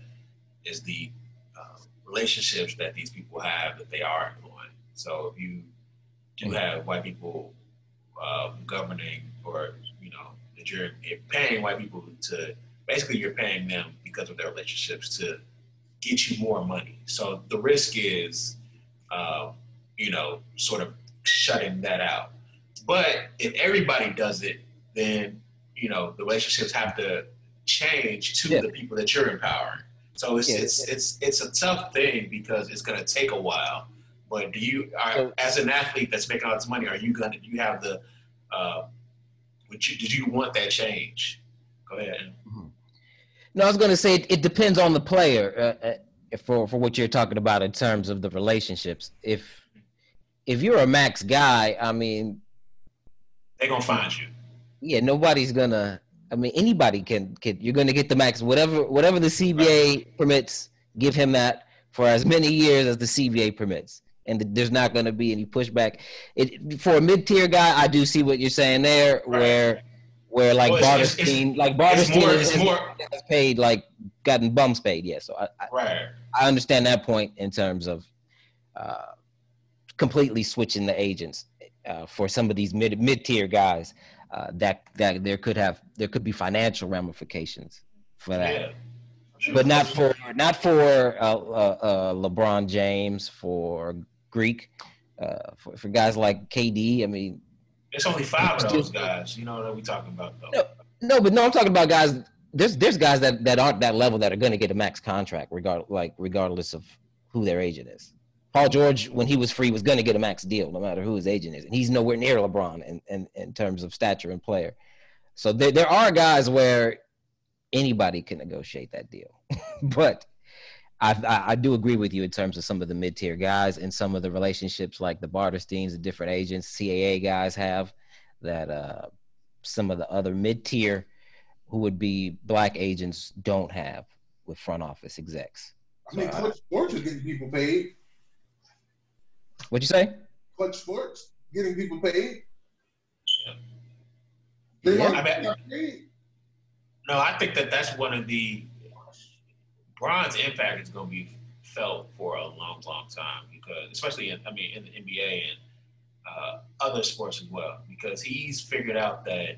is the uh, relationships that these people have that they are employing. So if you do have white people uh, governing, or you know, that you're, you're paying white people to basically you're paying them because of their relationships to get you more money. So the risk is, uh, you know, sort of shutting that out. But if everybody does it, then you know the relationships have to change to Yeah. the people that you're empowering. So it's Yeah. it's it's it's a tough thing because it's going to take a while. But do you, are, So- as an athlete that's making all this money, are you gonna? Do you have the? Uh, would you, did you want that change? Go ahead. No, I was going to say it, it depends on the player uh, uh, for for what you're talking about in terms of the relationships. If if you're a max guy, I mean, They're gonna find you. yeah, nobody's gonna. I mean, anybody can can. You're gonna get the max, whatever whatever the CBA permits. Give him that for as many years as the CBA permits, and there's not gonna be any pushback. It for a mid tier guy, I do see what you're saying there, Right. where where like Well, it's- it's- Bartelstein, like Bartelstein more. has paid like gotten bums paid. Yeah, so I, I, Right. I understand that point in terms of uh, completely switching the agents uh, for some of these mid mid tier guys. Uh, that that there could have there could be financial ramifications for that, Yeah. But not for not for uh, uh, uh, LeBron James, for Greek, uh, for, for guys like KD. I mean, It's only five of those guys. You know what we talking about though. No. no, but no, I'm talking about guys. There's there's guys that, that aren't that level that are going to get a max contract, regard like regardless of who their agent is. Paul George, when he was free, was going to get a max deal, no matter who his agent is, and he's nowhere near LeBron in, in, in terms of stature and player. So there there are guys where anybody can negotiate that deal, but I, I I do agree with you in terms of some of the mid tier guys and some of the relationships like the Bartelsteins, the different agents, CAA guys have that uh, some of the other mid tier who would be black agents don't have with front office execs. I mean, Clutch Sports is getting people paid. What'd you say? Clutch Sports getting people paid. Yeah. They Yeah. I bet- paid. No, I think that that's one of the Bron's impact is going to be felt for a long, long time because, especially in, I mean, in the NBA and uh, other sports as well, because he's figured out that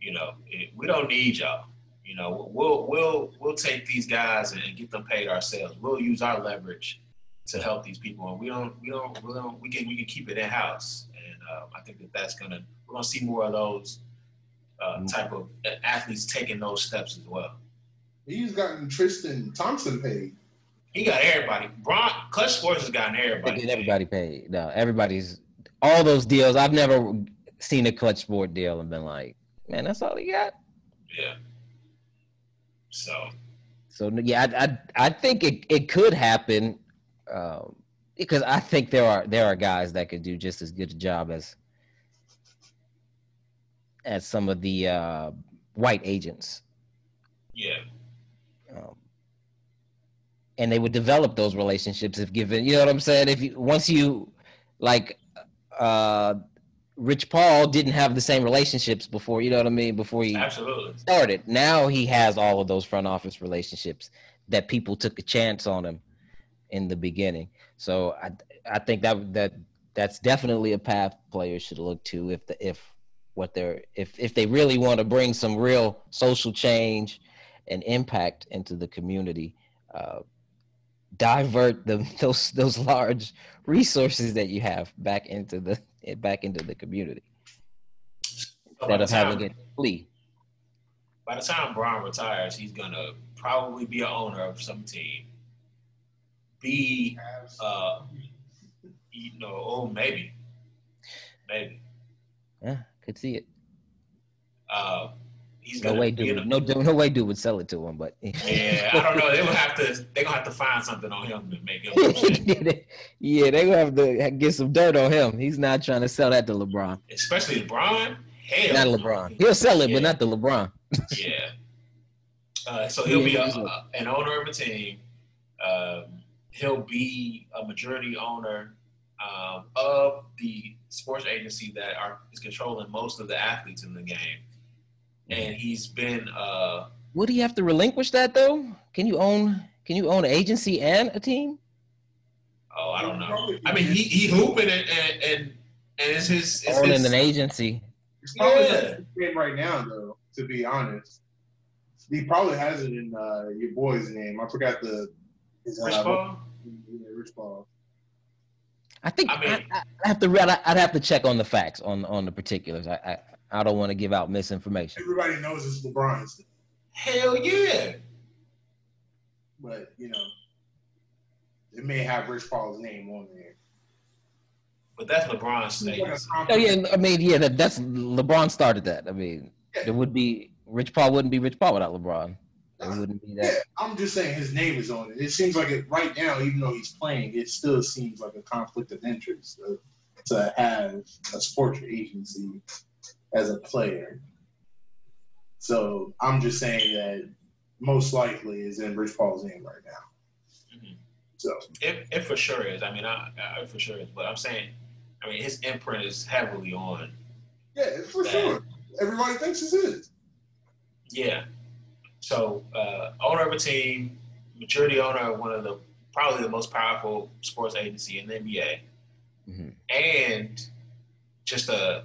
you know it, we don't need y'all. You know, we'll we'll we'll take these guys and, and get them paid ourselves. We'll use our leverage to help these people, and we don't we don't we don't we can we can keep it in house. And um, I think that that's gonna we're gonna see more of those uh, type of athletes taking those steps as well. He's gotten Tristan Thompson paid. He got everybody. Bron Clutch Sports has gotten They everybody. get everybody paid. No, everybody's all those deals. I've never seen a clutch sport deal and been like, man, that's all he got. Yeah. So So yeah, I I, I think it, it could happen um, because I think there are there are guys that could do just as good a job as as some of the uh, white agents. yeah, um, and they would develop those relationships if given you know what i'm saying? If you once you like uh rich paul didn't have the same relationships before you know what i mean? Before he absolutely. started. Now he has all of those front office relationships that people took a chance on him in the beginning. So i i think that that that's definitely a path players should look to if the if what they're if if they really want to bring some real social change and impact into the community uh, divert the those those large resources that you have back into the back into the community. Instead of having it flee. by the time Bron retires, he's gonna probably be an owner of some team. Be uh, you know, oh maybe, maybe. yeah could see it Uh, he's no way dude no no way dude would sell it to him but Yeah, I don't know. They will have to. They're gonna have to find something on him to make him. yeah, they gonna have to get some dirt on him. He's not trying to sell that to LeBron. Especially LeBron. Hell, Not LeBron. He'll sell it, Yeah. but not to LeBron. Yeah. Uh, so he'll be Yeah, he's a- a- an owner of a team. Um, he'll be a majority owner um, of the sports agency that are is controlling most of the athletes in the game, and he's been. Uh, Would he have to relinquish that though? Can you own? Can you own an agency and a team? Oh, I don't know. I mean, he he hooping and and and, and it's his it's Owning his, an agency. It's probably Yeah. not his name right now, though. To be honest, he probably has it in uh, your boy's name. I forgot the. His, Rich uh, Paul? Yeah, Rich Paul. I think I I mean- I, I have to. read- I'd have to check on the facts on on the particulars. I I, I don't want to give out misinformation. Everybody knows it's LeBron's, Hell yeah! but you know, it may have Rich Paul's name on there. But that's LeBron's It's like. Oh yeah, I mean yeah, that, that's LeBron started that. I mean, there would be Rich Paul wouldn't be Rich Paul without LeBron. It wouldn't be Yeah. I'm just saying his name is on it. It seems like it right now, even though he's playing, it still seems like a conflict of interest uh, to have a sports agency as a player. So I'm just saying that most likely is in Rich Paul's name right now. Mhm. So It, it for sure is. I mean, I, I for sure is. But I'm saying, I mean, his imprint is heavily on. yeah, for That- sure. Everybody thinks it's his. Yeah. So, uh, owner of a team, majority owner of one of the probably the most powerful sports agency in the NBA, Mhm. and just a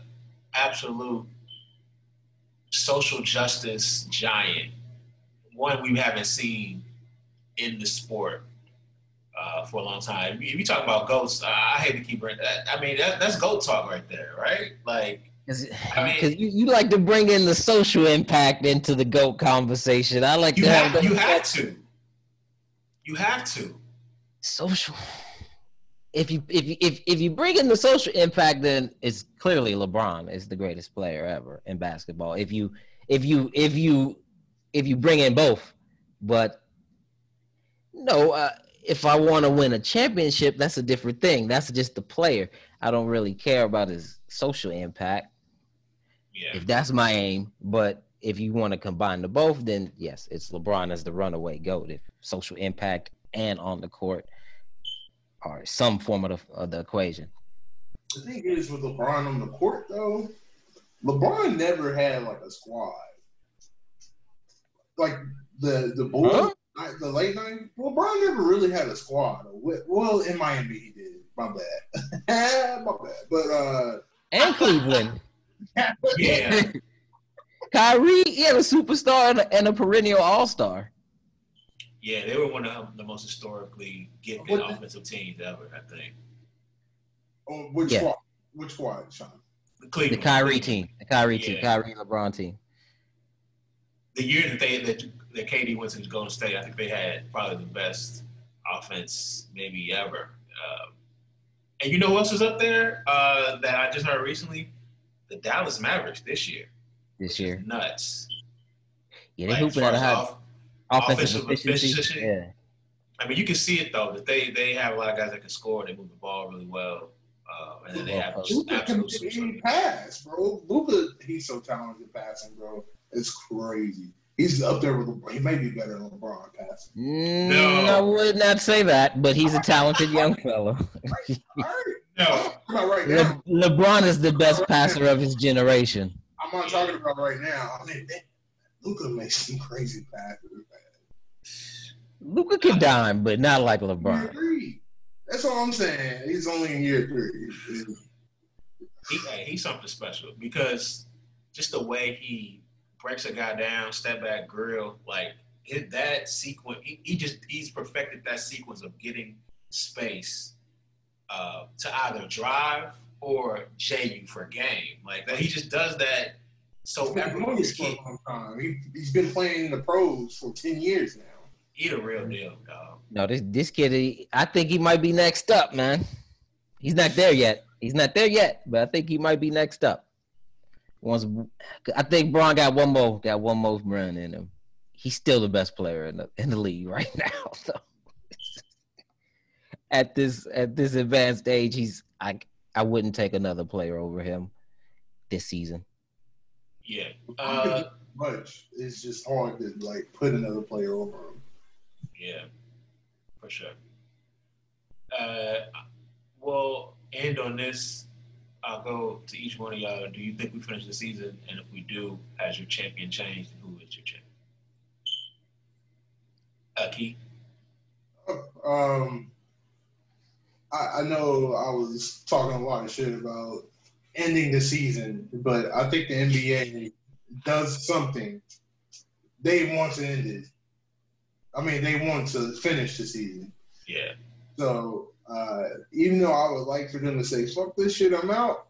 absolute social justice giant, one we haven't seen in the sport uh, for a long time. If you talk about goats, I hate to keep that. I mean, that, that's goat talk right there, right? Like, I mean- Because you, you like to bring in the social impact into the GOAT conversation. I like you to have, have you have to, you have to. social. If you if you if, if you bring in the social impact, then it's clearly LeBron is the greatest player ever in basketball. If you if you if you if you bring in both, but no, uh, if I want to win a championship, that's a different thing. That's just the player. I don't really care about his social impact Yeah. if that's my aim. But if you want to combine the both, then yes, it's LeBron as the runaway goat. If social impact and on the court are some form of the, of the equation. The thing is with LeBron on the court though, LeBron never had like a squad. Like the the Bulls, Huh? like, the late night, LeBron never really had a squad. Well, in Miami he did. My bad. My bad. But uh And Cleveland, Yeah. Kyrie, he had a superstar and a, and a perennial All Star. Yeah, they were one of the most historically gifted What the- offensive teams ever, I think. oh, which Yeah. squad? Which squad, Sean? The Cleveland. Kyrie team, the Kyrie team, Yeah. Kyrie LeBron team. The year that they that, that KD went to Golden State, I think they had probably the best offense maybe ever. Um, and you know who else was up there uh, that I just heard recently? The Dallas Mavericks this year. This year, Nuts. yeah, they Like, hooping as at a high off- offensive, offensive efficiency. efficiency. Yeah, I mean, you can see it though that they they have a lot of guys that can score. They move the ball really well, uh, and then they have just Luka can he pass, bro. Luka, he's so talented at passing, bro. It's crazy. He's up there with LeBron. He may be better than LeBron passing. Mm, No. I would not say that, but he's a talented young fellow. All right. No, I'm not right now. Le- LeBron is the best passer of his generation. I'm not talking about right now. I mean, Luka makes some crazy passes. man. Luka can dime, but not like Year LeBron. three. That's all I'm saying. He's only in year three. he, hey, he's something special because just the way he breaks a guy down, step back, grill, like hit that sequence. He, he just he's perfected that sequence of getting space uh, to either drive or J you for game. Like that, he just does that. So He's been everyone doing this this kid, a long time. He, he's been playing in the pros for 10 years now. he the real deal, dog. No, this this kid, he, I think he might be next up, man. He's not there yet. He's not there yet, but I think he might be next up. Once I think Bron got one more, got one more run in him. He's still the best player in the in the league right now. So at this at this advanced age, he's I I wouldn't take another player over him this season. Yeah. Uh, Much. It's just hard to like put another player over him. yeah. For sure. Uh, we'll end on this. I'll go to each one of y'all. Do you think we finish the season? And if we do, has your champion changed? And who is your champion? Uh, Keith? Um, I, I know I was talking a lot of shit about ending the season, but I think the NBA does something. They want to end it. I mean, they want to finish the season. Yeah. So uh, even though I would like for them to say "fuck this shit," I'm out.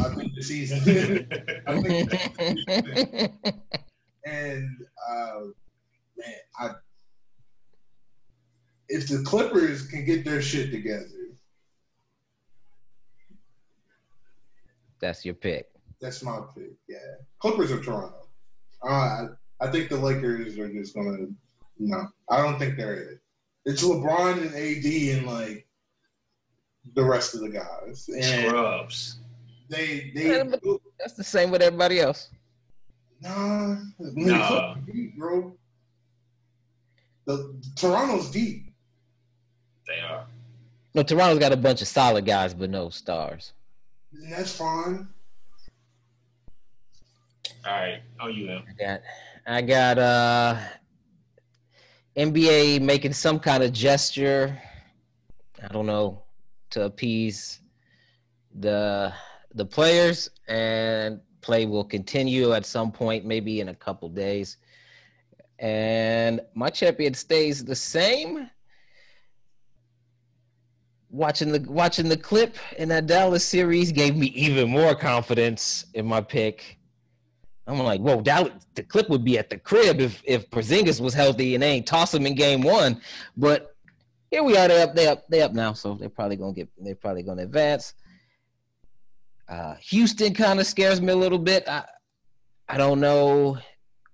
I think the season. I think, and uh, man, I if the Clippers can get their shit together, That's your pick. that's my pick. Yeah, Clippers or Toronto. Uh, I think the Lakers are just gonna. No, I don't think they're it. It's LeBron and AD and like the rest of the guys, and Scrubs. they they. That's the same with everybody else. Nah, Nah. deep, bro. The Toronto's deep. They are. No, Toronto's got a bunch of solid guys, but no stars. And that's fine. All right. Oh, you Em. I got, I got uh, NBA making some kind of gesture. I don't know to appease the the players, and play will continue at some point, maybe in a couple days. And my champion stays the same. Watching the watching the clip in that Dallas series gave me even more confidence in my pick. I'm like, whoa, Dallas, the clip would be at the crib if if Porzingis was healthy and they ain't toss him in game one. But here we are, they up, they up, they up now, so they're probably gonna get, they're probably gonna advance. Uh, Houston kind of scares me a little bit. I I don't know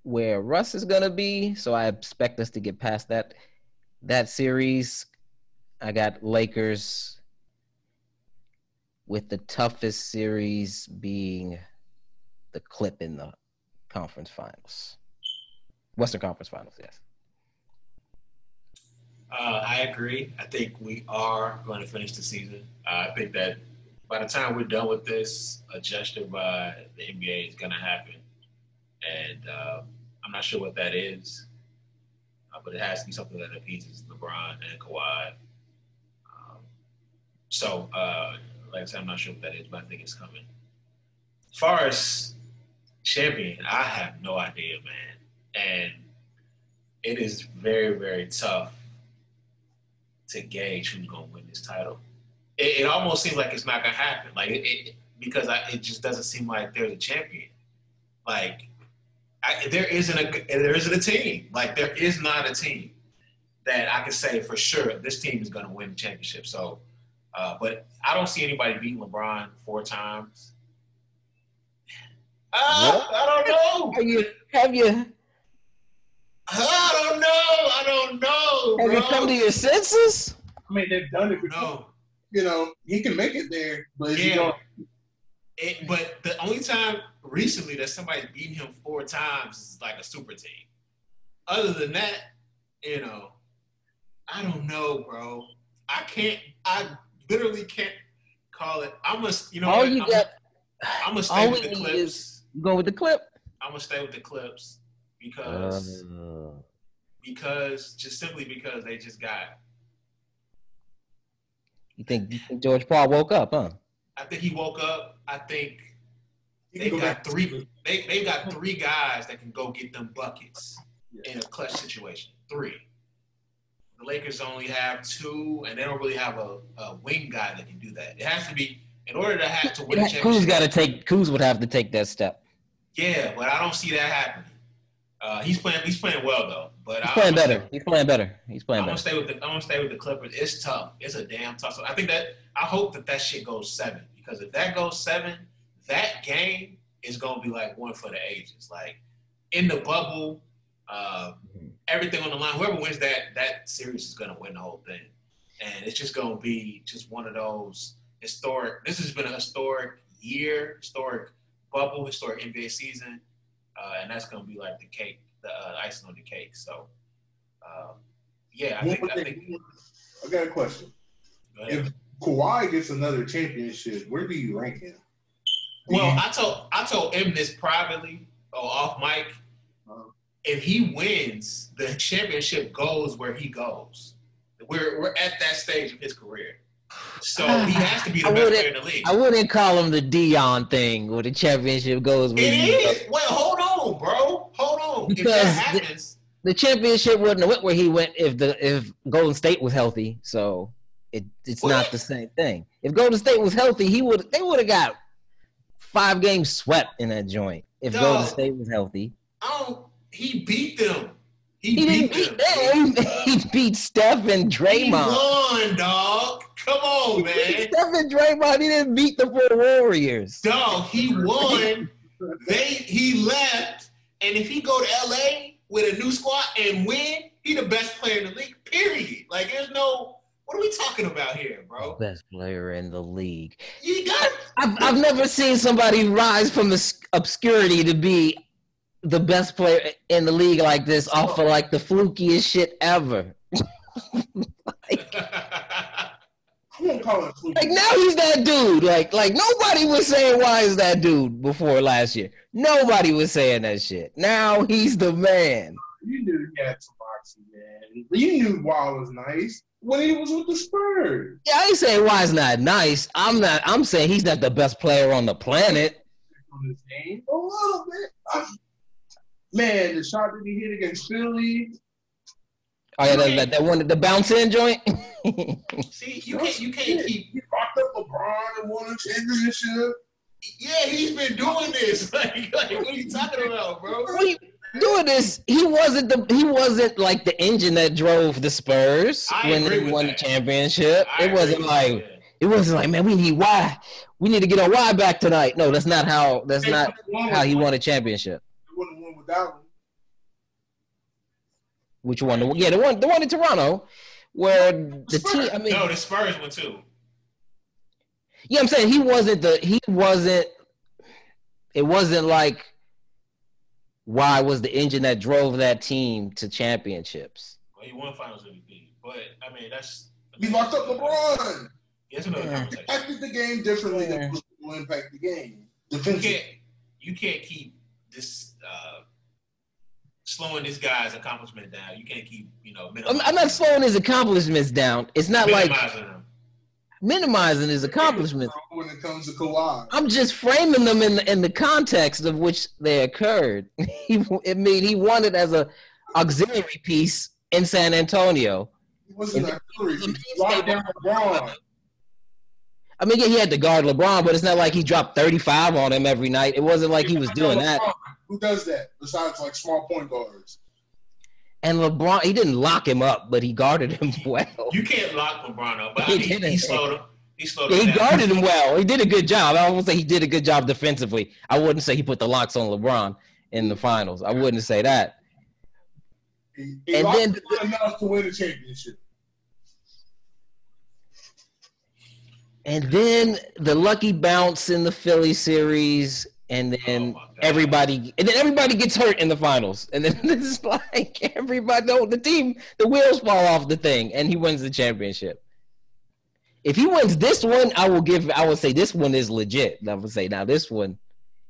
where Russ is gonna be, so I expect us to get past that that series. I got Lakers with the toughest series being the clip in the conference finals. Western Conference Finals, yes. Uh, I agree. I think we are going to finish the season. Uh, I think that by the time we're done with this, a gesture by the NBA is going to happen, and uh, I'm not sure what that is, uh, but it has to be something that appeases LeBron and Kawhi. Um, so, uh, like I said, I'm not sure what that is, but I think it's coming. As far as champion, I have no idea, man, and it is very, very tough to gauge who's going to win this title. It, it almost seems like it's not going to happen, like it, it because I, it just doesn't seem like there's a champion. Like I, there isn't a there isn't a team. Like there is not a team that I can say for sure this team is going to win the championship. So, uh, but I don't see anybody beating LeBron four times. Uh, I don't know. Have you have you I don't know. I don't know. have you come to your senses? I mean, they've done it before. No. You know, he can make it there, but is he Yeah. going It, but the only time recently that somebody beat him four times is like a super team. Other than that, you know, I don't know, bro. I can't. I literally can't call it. I'm gonna, you know, All what? you I'm, got I'm gonna stay all with the Clips. go with the clip. I'm gonna stay with the Clips because Uh, because just simply because they just got. you think you think George Paul woke up, huh? I think he woke up. I think they go got three. They they got three guys that can go get them buckets Yeah. in a clutch situation. Three. The Lakers only have two, and they don't really have a, a wing guy that can do that. It has to be in order to have to win a Kuz got to take. Kuz would have to take that step. Yeah, but I don't see that happening. Uh, he's playing. He's playing well though. But He's I- playing I'm gonna better. He's playing better. He's Stay, playing I'm gonna better. stay with the. I'm gonna stay with the Clippers. It's tough. It's a damn tough. So I think that I hope that that shit goes seven because if that goes seven, that game is gonna be like one for the ages. Like in the bubble, uh, Mhm. everything on the line. Whoever wins that that series is gonna win the whole thing, and it's just gonna be just one of those historic. This has been a historic year, historic bubble, historic NBA season, uh, and that's gonna be like the cake, the uh, icing on the cake. So, um, yeah, I One think I think. I got a question. if Kawhi gets another championship, where do you rank him? Well, I told I told him this privately or off mic. Uh-huh. If he wins, the championship goes where he goes. We're we're at that stage of his career, so he has to be the I best wouldn't- player in the league. I wouldn't call him the Dion thing where the championship goes. It Where you go. is. Wait, hold on, bro. Hold on. if Because that the- happens, The championship wouldn't have went where he went if the if Golden State was healthy. So it it's What? not the same thing. If Golden State was healthy, he would they would have got five games swept in that joint. If Dog. Golden State was healthy, oh. He beat them. He, he beat, didn't beat them. them. He beat Steph and He Draymond. won, dog. Come on, man. Steph and Draymond, he didn't beat the four Warriors. Dog, he won. they he left, and if he go to LA with a new squad and win, he the best player in the league. Period. Like there's no. What are we talking about here, bro? Best player in the league. You got I've, I've never seen somebody rise from obs- obscurity to be the best player in the league like this off of like the flukiest shit ever. I won't call fluky. Like now he's that dude. Like like nobody was saying why is that dude before last year. Nobody was saying that shit. Now he's the man. You knew he had some boxing, man. You knew Wall was nice when he was with the Spurs. Yeah, I ain't saying why it's not nice. I'm not. I'm saying he's not the best player on the planet. On his game, a little bit. I- man, the shot that he hit against Philly. Oh yeah, that, that, that one, the bounce in joint. see, you can't you can't keep. He rocked up LeBron and won a championship. Yeah, he's been doing this. Like, like what are you talking about, bro? What you- doing this, he wasn't the he wasn't like the engine that drove the Spurs I when they won that. the championship. I it wasn't like that. it wasn't like man, we need why We need to get our why back tonight. No, that's not how. That's They not how he won. won a championship. They wouldn't have won without him. Which one? The, yeah, the one, the one in Toronto, where the team. I mean, no, the Spurs won too. yeah, I'm saying he wasn't the. He wasn't. It wasn't like. why was the engine that drove that team to championships. Well, he won Finals MVP, but I mean that's. He locked up LeBron. That's another Yeah. conversation. Impacted the game differently Yeah. than will impact the game. You can't you can't keep this uh, slowing this guy's accomplishment down. You can't keep you know. I'm, I'm not slowing his accomplishments down. It's not like minimizing them. minimizing his accomplishments. When it comes to Kawhi. I'm just framing them in the, in the context of which they occurred. He, I mean, he won it as a auxiliary piece in San Antonio. He wasn't And that He locked down LeBron. I mean, yeah, he had to guard LeBron, but it's not like he dropped 35 on him every night. It wasn't like he was doing that. Who does that besides like small point guards? And LeBron, he didn't lock him up, but he guarded him well. You can't lock LeBron up, but I He mean, didn't. he slowed him. He slowed Yeah, him he down. guarded him well. He did a good job. I won't say he did a good job defensively. I wouldn't say he put the locks on LeBron in the finals. I wouldn't say that. He, he And then- LeBron enough to win a championship. And then the lucky bounce in the Philly series, and Oh then my God. Everybody, and then everybody gets hurt in the finals, and then it's like everybody, no, the team, the wheels fall off the thing, and he wins the championship. If he wins this one, I will give, I would say this one is legit. I would say now this one,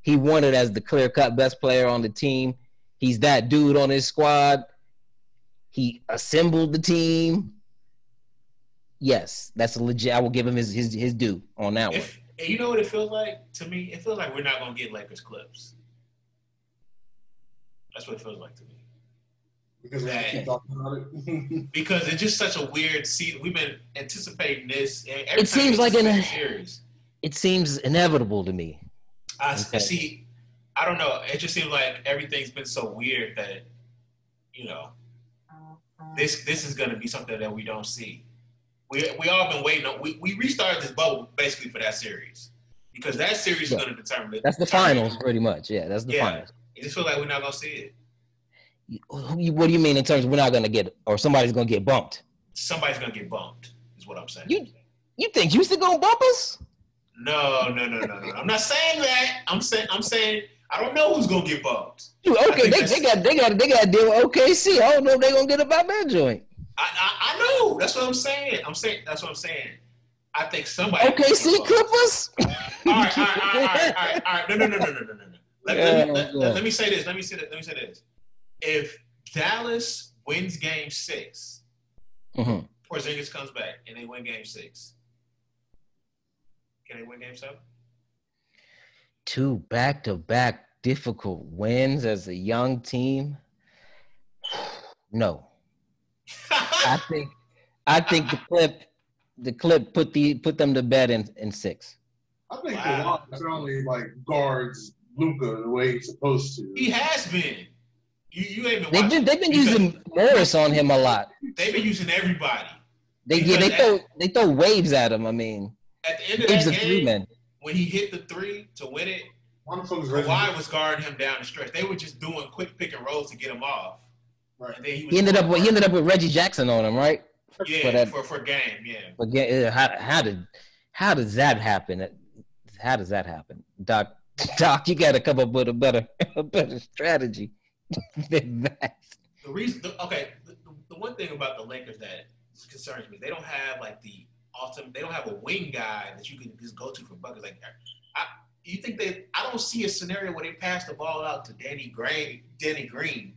he won it as the clear cut best player on the team. He's that dude on his squad. He assembled the team. Yes, that's a legit. I will give him his his, his due on that one. If, and you know what it feels like to me? It feels like we're not gonna get Lakers clips. That's what it feels like to me. Because That- talking about it. Because it's just such a weird season. We've been anticipating this. Every It seems like in a- series. It seems inevitable to me. I Okay. see. I don't know. It just seems like everything's been so weird that you know this this is going to be something that we don't see. We we all been waiting on. We, we restarted this bubble basically for that series because that series Yeah. is going to determine. it. That's the finals, pretty much. Yeah, that's the Yeah. finals. It just feels like we're not going to see it. What do you mean in terms of we're not gonna get or somebody's gonna get bumped? Somebody's going to get bumped. Is what I'm saying. You you think Houston gonna bump us? no, no, no, no, no. I'm not saying that. I'm saying I'm saying I don't know who's going to get bumped. You, okay, they, they got they got they got to deal with OKC. I don't know if they're gonna get about that joint. I, I I know. That's what I'm saying. I'm saying that's what I'm saying. I think somebody. See Clippers. all right, all right, all right, all right, all right, all right. No, no, no, no, no, no, no. Let, let, me, let, let, let me say this. Let me say that. Let me say this. If Dallas wins Game 6 Mhm. Porzingis comes back and they win Game Six, can they win Game Seven? Two back to back difficult wins as a young team. No, I think I think the clip the clip put the put them to bed in, in six. I think Wow. the only like guards Luka the way he's supposed to. he has been. You you ain't been They've been they've been using Morris on him a lot. They've been using everybody. They yeah, they Because throw they throw waves at him. I mean, At the end of waves that of three game, men. when he hit the three to win it, Motherfuckers. Kawhi was guarding him down the stretch. They were just doing quick pick and rolls to get him off. Right. And then he, He ended up with he ended up with Reggie Jackson on him, right? yeah for that- for, for game yeah. But yeah, how how did how does that happen? How does that happen, Doc? Doc, you got to come up with a better a better strategy than that. The reason, the, okay, the, the one thing about the Lakers that concerns me, they don't have like the ultimate. They don't have a wing guy that you can just go to for buckets. Like, I, you think they? I don't see a scenario where they pass the ball out to Danny Green, Danny Green,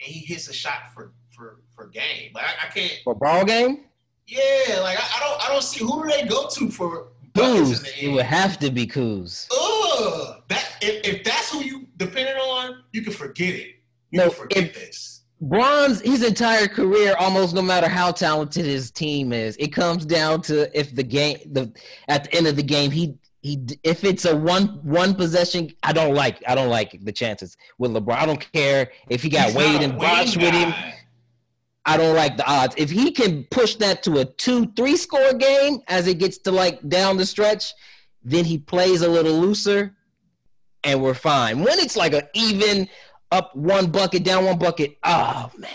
and he hits a shot for for for game. Like, I, I can't. For ball game, Yeah, like I, I don't. I don't see who do they go to for buckets Kuz. in the It would have to be Kuz. Ugh, that if, if that's who you depended on, you can forget it. You No, can forget if- this. Bron's, his entire career, almost no matter how talented his team is, it comes down to if the game, the at the end of the game, he he if it's a one one possession, I don't like I don't like the chances with LeBron. I don't care if he got He's Wade and Bosh with him. I don't like the odds. If he can push that to a two, three score game as it gets to like down the stretch, then he plays a little looser and we're fine. When it's like a even up one bucket, down one bucket, oh man.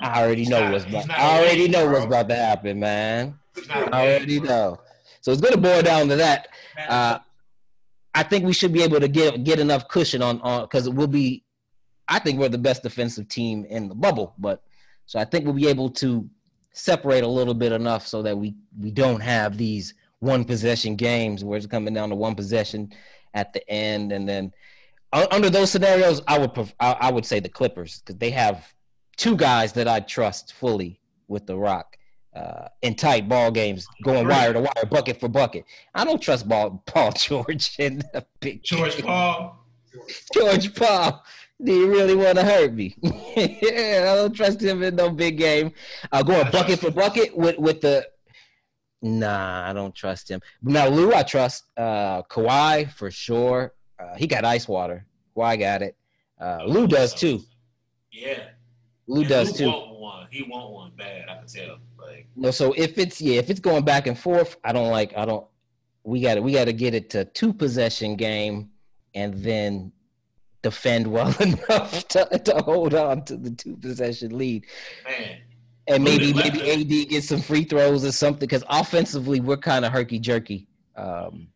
I already know not- what's about I already know bro. what's about to happen, man. He's not a I already bro. know. So it's gonna boil down to that. Uh, I think we should be able to get get enough cushion on on because we'll be. I think we're the best defensive team in the bubble, but so I think we'll be able to separate a little bit enough so that we we don't have these one possession games where it's coming down to one possession at the end, and then under those scenarios, I would pref- I, would say the Clippers because they have two guys that I trust fully with the Rock uh, in tight ball games, going Right. wire to wire, bucket for bucket. I don't trust ball, Paul George in the big George game. Paul. George Paul. Do you really want to hurt me? yeah, I don't trust him in no big game. Uh, going bucket for bucket with with the. Nah, I don't trust him. Now Lou, I trust. Uh, Kawhi for sure. Uh, he got ice water. Kawhi got it. Uh, Lou does too. Yeah. Lou And does Lou too. Want one. He want one bad. I can tell. Like No, so if it's yeah, if it's going back and forth, I don't like. I don't. We got to We got to get it to two possession game, and then defend well enough to, to hold on to the two possession lead, man, and maybe maybe AD gets some free throws or something. Because offensively, we're kind of herky jerky. Um,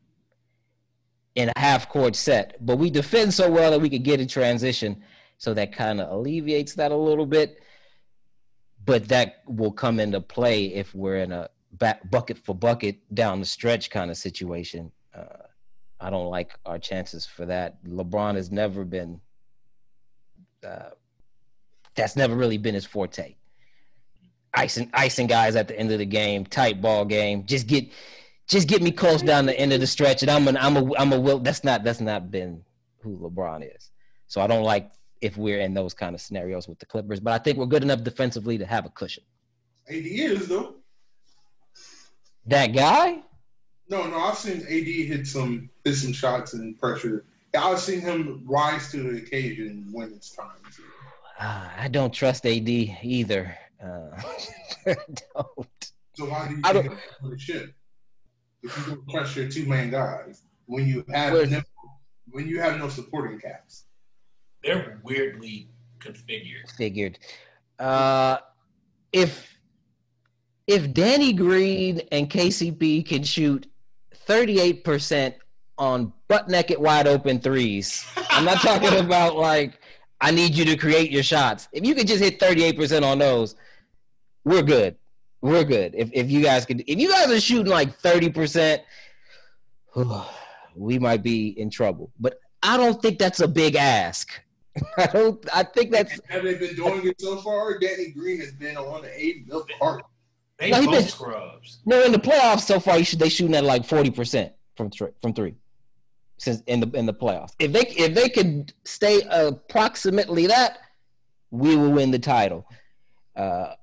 in a half court set, but we defend so well that we could get in transition, so that kind of alleviates that a little bit. But that will come into play if we're in a back bucket for bucket down the stretch kind of situation. Uh, I don't like our chances for that. LeBron has never been. Uh, that's never really been his forte. Icing, icing guys at the end of the game, tight ball game. Just get, just get me close down the end of the stretch, and I'm an, I'm a, I'm a will. That's not, that's not been who LeBron is. So I don't like if we're in those kind of scenarios with the Clippers. But I think we're good enough defensively to have a cushion. AD is though. That guy, No, no, I've seen AD hit some hit some shots and pressure. I've seen him rise to the occasion when it's time. To. Ah, I don't trust AD either. Uh, don't. So why do you I don't- for the ship? If you don't trust your two main guys when you have Where's- no, when you have no supporting cast. they're weirdly configured. Figured. Uh, if if Danny Green and KCP can shoot 38% on butt naked wide open threes, I'm not talking about like I need you to create your shots. If you could just hit 38% on those, we're good. we're good. If if you guys could, if you guys are shooting like thirty percent, we might be in trouble. But I don't think that's a big ask. I don't. I think that's. Have they been doing it so far? Danny Green has been on the eight milk cart. They No, both been- scrubs. No, in the playoffs so far, you should they shooting at like forty percent from three, from three, since in the in the playoffs. If they if they could stay approximately that, we will win the title. Uh,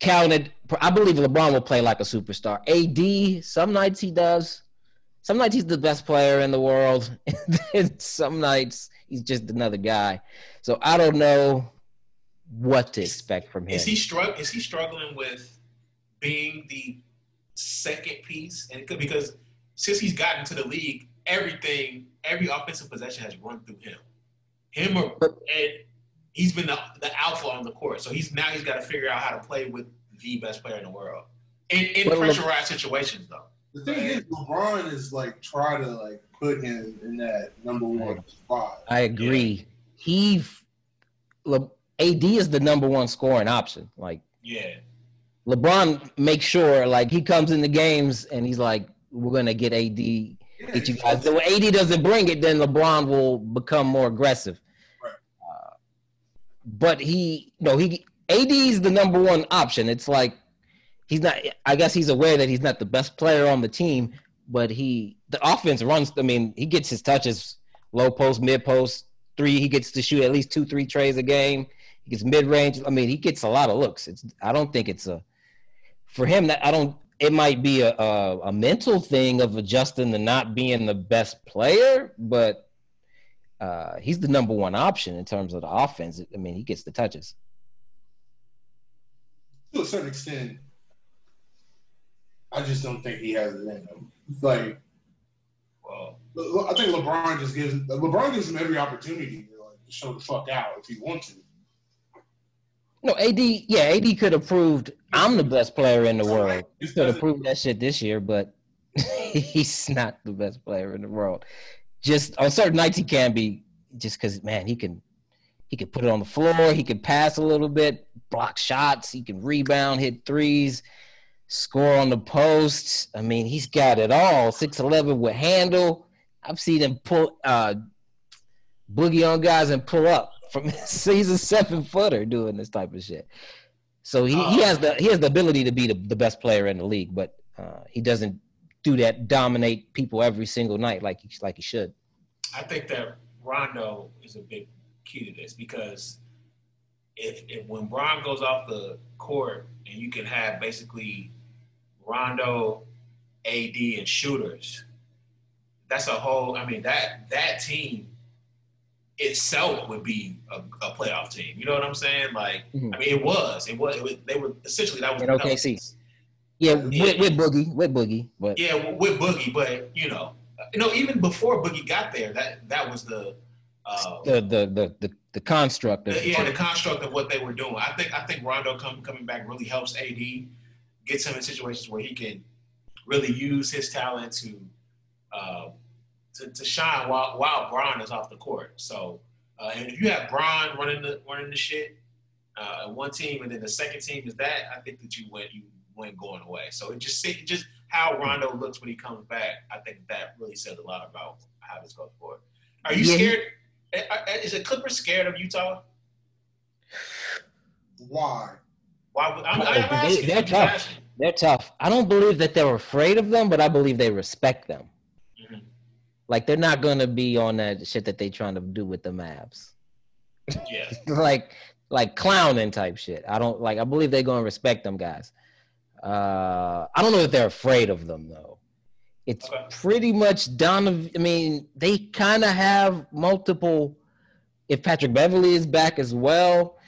counted, I believe LeBron will play like a superstar. AD, some nights he does. Some nights he's the best player in the world, and some nights he's just another guy. So I don't know what to expect from him. Is he strugg- Is he struggling with being the second piece? And could, because since he's gotten to the league, everything, every offensive possession has run through him. Him or But- and he's been the, the alpha on the court. So he's now he's got to figure out how to play with the best player in the world in, in But Le- pressurized situations, though. The thing is, LeBron is like try to like put him in that number one spot. I agree. He, Le, AD is the number one scoring option. Like Yeah, LeBron makes sure, like he comes in the games and he's like, "We're gonna get AD, get you guys." So when AD doesn't bring it, then LeBron will become more aggressive. But he, no, he AD is the number one option. It's like he's not. I guess he's aware that he's not the best player on the team, but he the offense runs. I mean, he gets his touches, low post, mid post, three. He gets to shoot at least two, three trays a game. He gets mid range. I mean, he gets a lot of looks. It's. I don't think it's a for him. That I don't. It might be a, a a mental thing of adjusting to not being the best player, but uh, he's the number one option in terms of the offense. I mean, he gets the touches. to a certain extent, I just don't think he has it in him. Like, well, I think LeBron just gives LeBron gives him every opportunity to like show the fuck out if he wants to. No, AD. Yeah, AD could have proved I'm the best player in the world. He could have proved that shit this year, but he's not the best player in the world. Just on certain nights he can be, just because man, he can he can put it on the floor, he can pass a little bit, block shots, he can rebound, hit threes, score on the post. I mean, he's got it all. Six eleven with handle. I've seen him pull uh boogie on guys and pull up from he's a seven footer doing this type of shit. So he, he has the he has the ability to be the, the best player in the league, but uh, he doesn't do that dominate people every single night like he, like he should. I think that Rondo is a big key to this because if, if when Bron goes off the court and you can have basically Rondo, AD, and shooters, that's a whole. I mean that that team itself would be a, a playoff team. You know what I'm saying? Like Mhm. I mean, it was. It was. It was they were essentially that was the OKC. Pelicans. Yeah, with, with Boogie, with Boogie, but Yeah, with Boogie, but you know, you know, even before Boogie got there, that that was the. Uh, the the the the, the construct of the, yeah, the construct of what they were doing. I think I think Rondo come, coming back really helps AD, gets him in situations where he can really use his talent to uh, to, to shine while while Bron is off the court. So, uh, and if you have Bron running the running the shit, uh, one team, and then the second team is that, I think that you win you win going away. So it just it just how Rondo looks when he comes back. I think that really says a lot about how this goes forward. Are you Yeah, scared? uh, uh, Is the Clippers scared of Utah? Why? Why? would- I'm, I'm they- asking. they're tough. asking. they're tough. I don't believe that they're afraid of them, but I believe they respect them. Mhm. Like they're not gonna be on that shit that they trying to do with the Mavs. Yeah. like like clowning type shit. I don't like I believe they're gonna respect them guys. Uh I don't know if they're afraid of them though. It's Okay. pretty much Donovan I mean, they kinda have multiple if Patrick Beverley is back as well,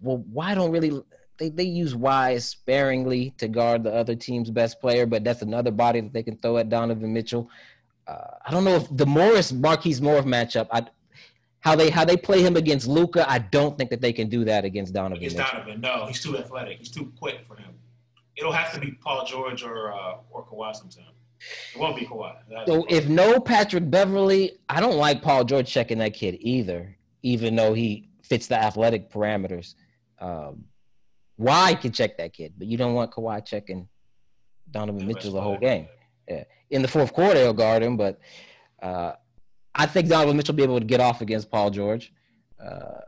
well why don't really they, they use Wise sparingly to guard the other team's best player, but that's another body that they can throw at Donovan Mitchell. Uh, I don't know if the Morris Marquise Morris matchup, I, how they how they play him against Luka, I don't think that they can do that against Donovan Against Mitchell. Donovan, no, he's too athletic. He's too quick for him. It'll have to be Paul George or uh, or Kawhi sometime. It won't be Kawhi. That's So if no Patrick Beverley, I don't like Paul George checking that kid either, even though he fits the athletic parameters. Um, Kawhi can check that kid, but you don't want Kawhi checking Donovan The Mitchell the whole game. Yeah. In the fourth quarter, he'll guard him, but uh, I think Donovan Mitchell will be able to get off against Paul George. Uh,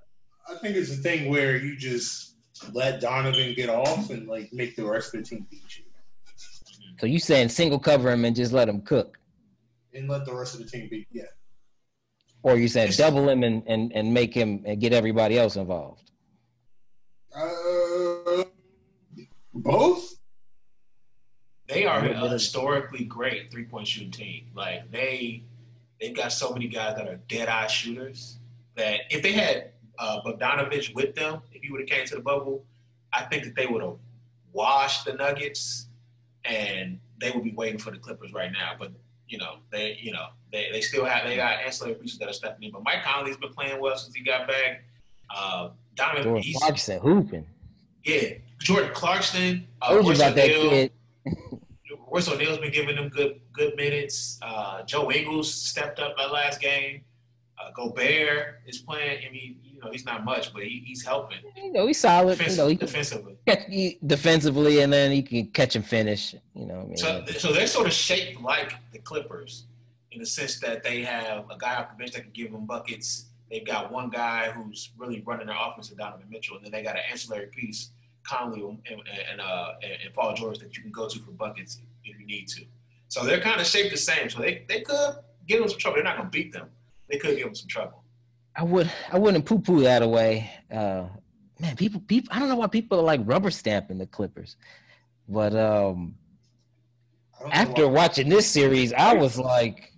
I think it's a thing where you just let Donovan get off and like make the rest of the team beat you, so you saying single cover him and just let him cook, and let the rest of the team beat. Yeah, or you saying Yes. double him and, and, and make him and get everybody else involved? uh, both. They are What- what a historically great three point shooting team. Like they they've got so many guys that are dead eye shooters that if they had uh, Bogdanovich with them, if he would have came to the bubble, I think that they would have washed the Nuggets and they would be waiting for the Clippers right now. But you know, they you know they, they still have they got ancillary pieces that are stepping in. But Mike Conley's been playing well since he got back. Uh, Donovan, Jordan Clarkson hooping. yeah, Jordan Clarkson. Uh, Royce about that kid. Royce O'Neale's been giving them good good minutes. Uh, Joe Ingles stepped up that last game. Uh, Gobert is playing. I mean, you know, he's not much, but he, he's helping You know, he's solid. You know, defensively. he defensively. catch he, defensively, and then he can catch and finish. You know, I mean, So, so they're sort of shaped like the Clippers in the sense that they have a guy off the bench that can give them buckets. They've got one guy who's really running their offense, Donovan Mitchell, and then they got an ancillary piece, Conley and, and, uh, and, and Paul George, that you can go to for buckets if you need to. So they're kind of shaped the same. So they, they could give them some trouble. They're not going to beat them. They could give them some trouble. I would I wouldn't poo poo that away. Uh, man, people people I don't know why people are like rubber stamping the Clippers, but um, I don't know after watching this series, I was like,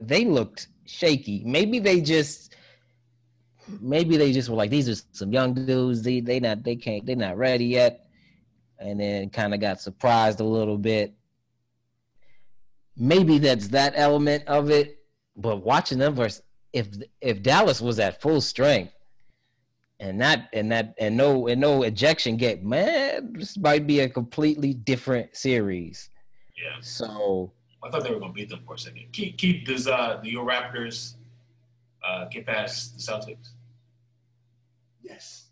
they looked shaky. Maybe they just maybe they just were like these are some young dudes. They they not they can't they're not ready yet, and then kind of got surprised a little bit. Maybe that's that element of it, but watching them versus if if Dallas was at full strength and that and that and no and no ejection gate, man, this might be a completely different series. Yeah. So I thought they were going to beat them for a second. Keep, keep does uh, the your Raptors uh, get past the Celtics? Yes,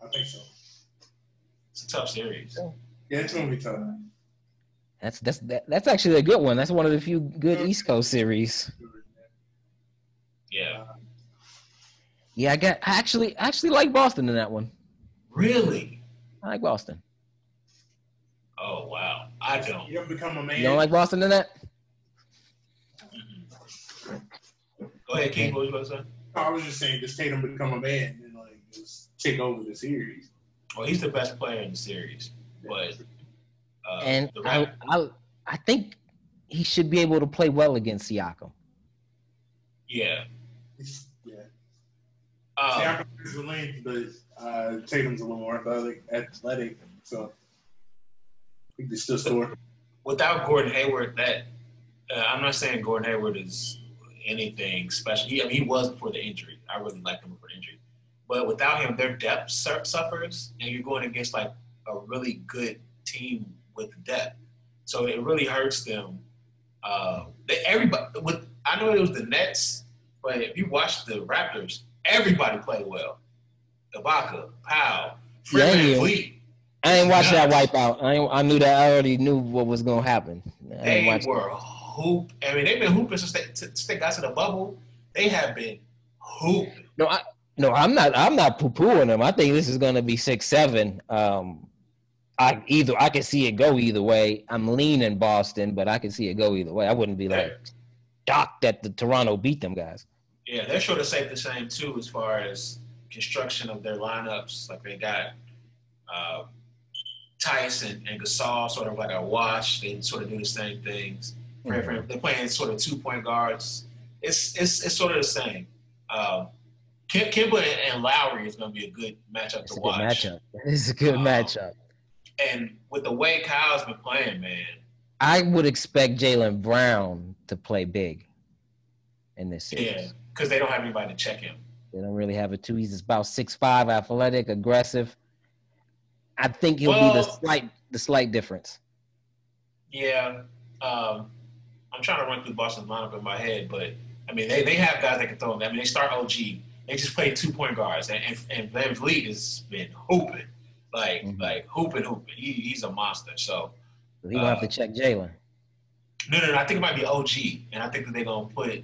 I think so. It's a tough series. Yeah, it's gonna be tough. that's that's that, that's actually a good one. That's one of the few good East Coast series. Yeah. Yeah, I got I actually I actually like Boston in that one. Really? I like Boston. Oh wow. I don't. You don't become a man. You don't like Boston in that? Go ahead, King. What was you about to say? I was just saying, just Tatum become a man and like just take over the series. Well, he's the best player in the series, but uh, and I, I I think he should be able to play well against Siakam. yeah. Yeah. Um, Siakam is the length, but uh, Tatum's a little more athletic, athletic, so he can still score. without Gordon Hayward, that uh, I'm not saying Gordon Hayward is anything special. He, I mean, he was before the injury. I really liked him before the injury, but without him, their depth su- suffers, and you're going against like a really good team with depth. So it really hurts them. Uh, they, everybody with I know it was the Nets, but if you watch the Raptors, everybody played well. Ibaka, Powell, Fred Yeah, I ain't watch that wipeout. I ain't, I knew that. I already knew what was gonna happen. I They were hoop. I mean, they've been hooping since they, since they got to the bubble. They have been hooping. No, I no, I'm not. I'm not poo pooing them. I think this is gonna be six seven. Um, I either I can see it go either way. I'm leaning Boston, but I can see it go either way. I wouldn't be like shocked that the Toronto beat them guys. Yeah, they're sort of safe the same too as far as construction of their lineups. Like they got uh, Tyson and Gasol sort of like a wash. They sort of do the same things. Van- They're playing sort of two point guards. It's it's it's sort of the same. Um, Kim, Kemba and, Lowry is going to be a good matchup It's to a good watch. matchup. It's a good Um, matchup. And with the way Kyle's been playing, man, I would expect Jaylen Brown to play big in this series. yeah, because they don't have anybody to check him. They don't really have a two. He's about six five, athletic, aggressive. I think he'll be the slight the slight difference. Yeah, um, I'm trying to run through Boston's lineup in my head, but I mean they, they have guys that can throw them. I mean they start OG. They just play two point guards, and, and, and VanVleet has been hooping. like mm-hmm. like hooping, hooping. He, he's a monster. So he will uh, have to check Jaylen. No, no, no, I think it might be OG, and I think that they're gonna put.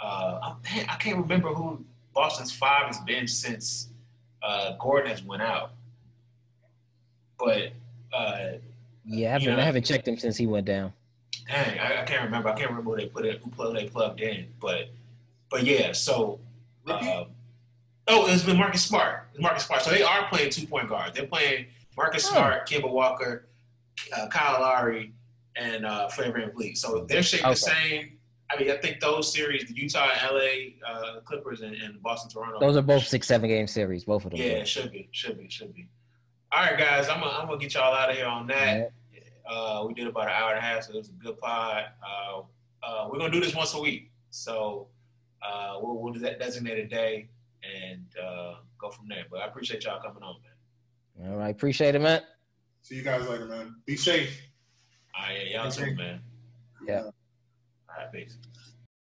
Uh, man, I can't remember who Boston's five has been since uh, Gordon has went out. But uh, yeah, I haven't, know, I haven't checked him since he went down. Dang, I, I, can't remember. I can't remember who they put it, who they plugged in. But but yeah, so. Uh, oh, it's been Marcus Smart. Marcus Smart. So they are playing two point guard. They're playing Marcus oh. Smart, Kemba Walker, uh, Kyle Lowry, and uh, Fred VanVleet. So they're shaped okay. the same. I mean, I think those series, the Utah, LA, uh, Clippers, and, and Boston, Toronto. Those are both six, seven game series, both of them. Yeah, it should be, should be, should be. All right, guys, I'm gonna, I'm gonna get y'all out of here on that. Uh, we did about an hour and a half, so it was a good pod. Uh, uh, we're gonna do this once a week, so uh, we'll, we'll do that designated day and uh, go from there. But I appreciate y'all coming on, man. All right, appreciate it, man. See you guys later, man. Be safe. All right, y'all too, man. Yeah. Right, peace.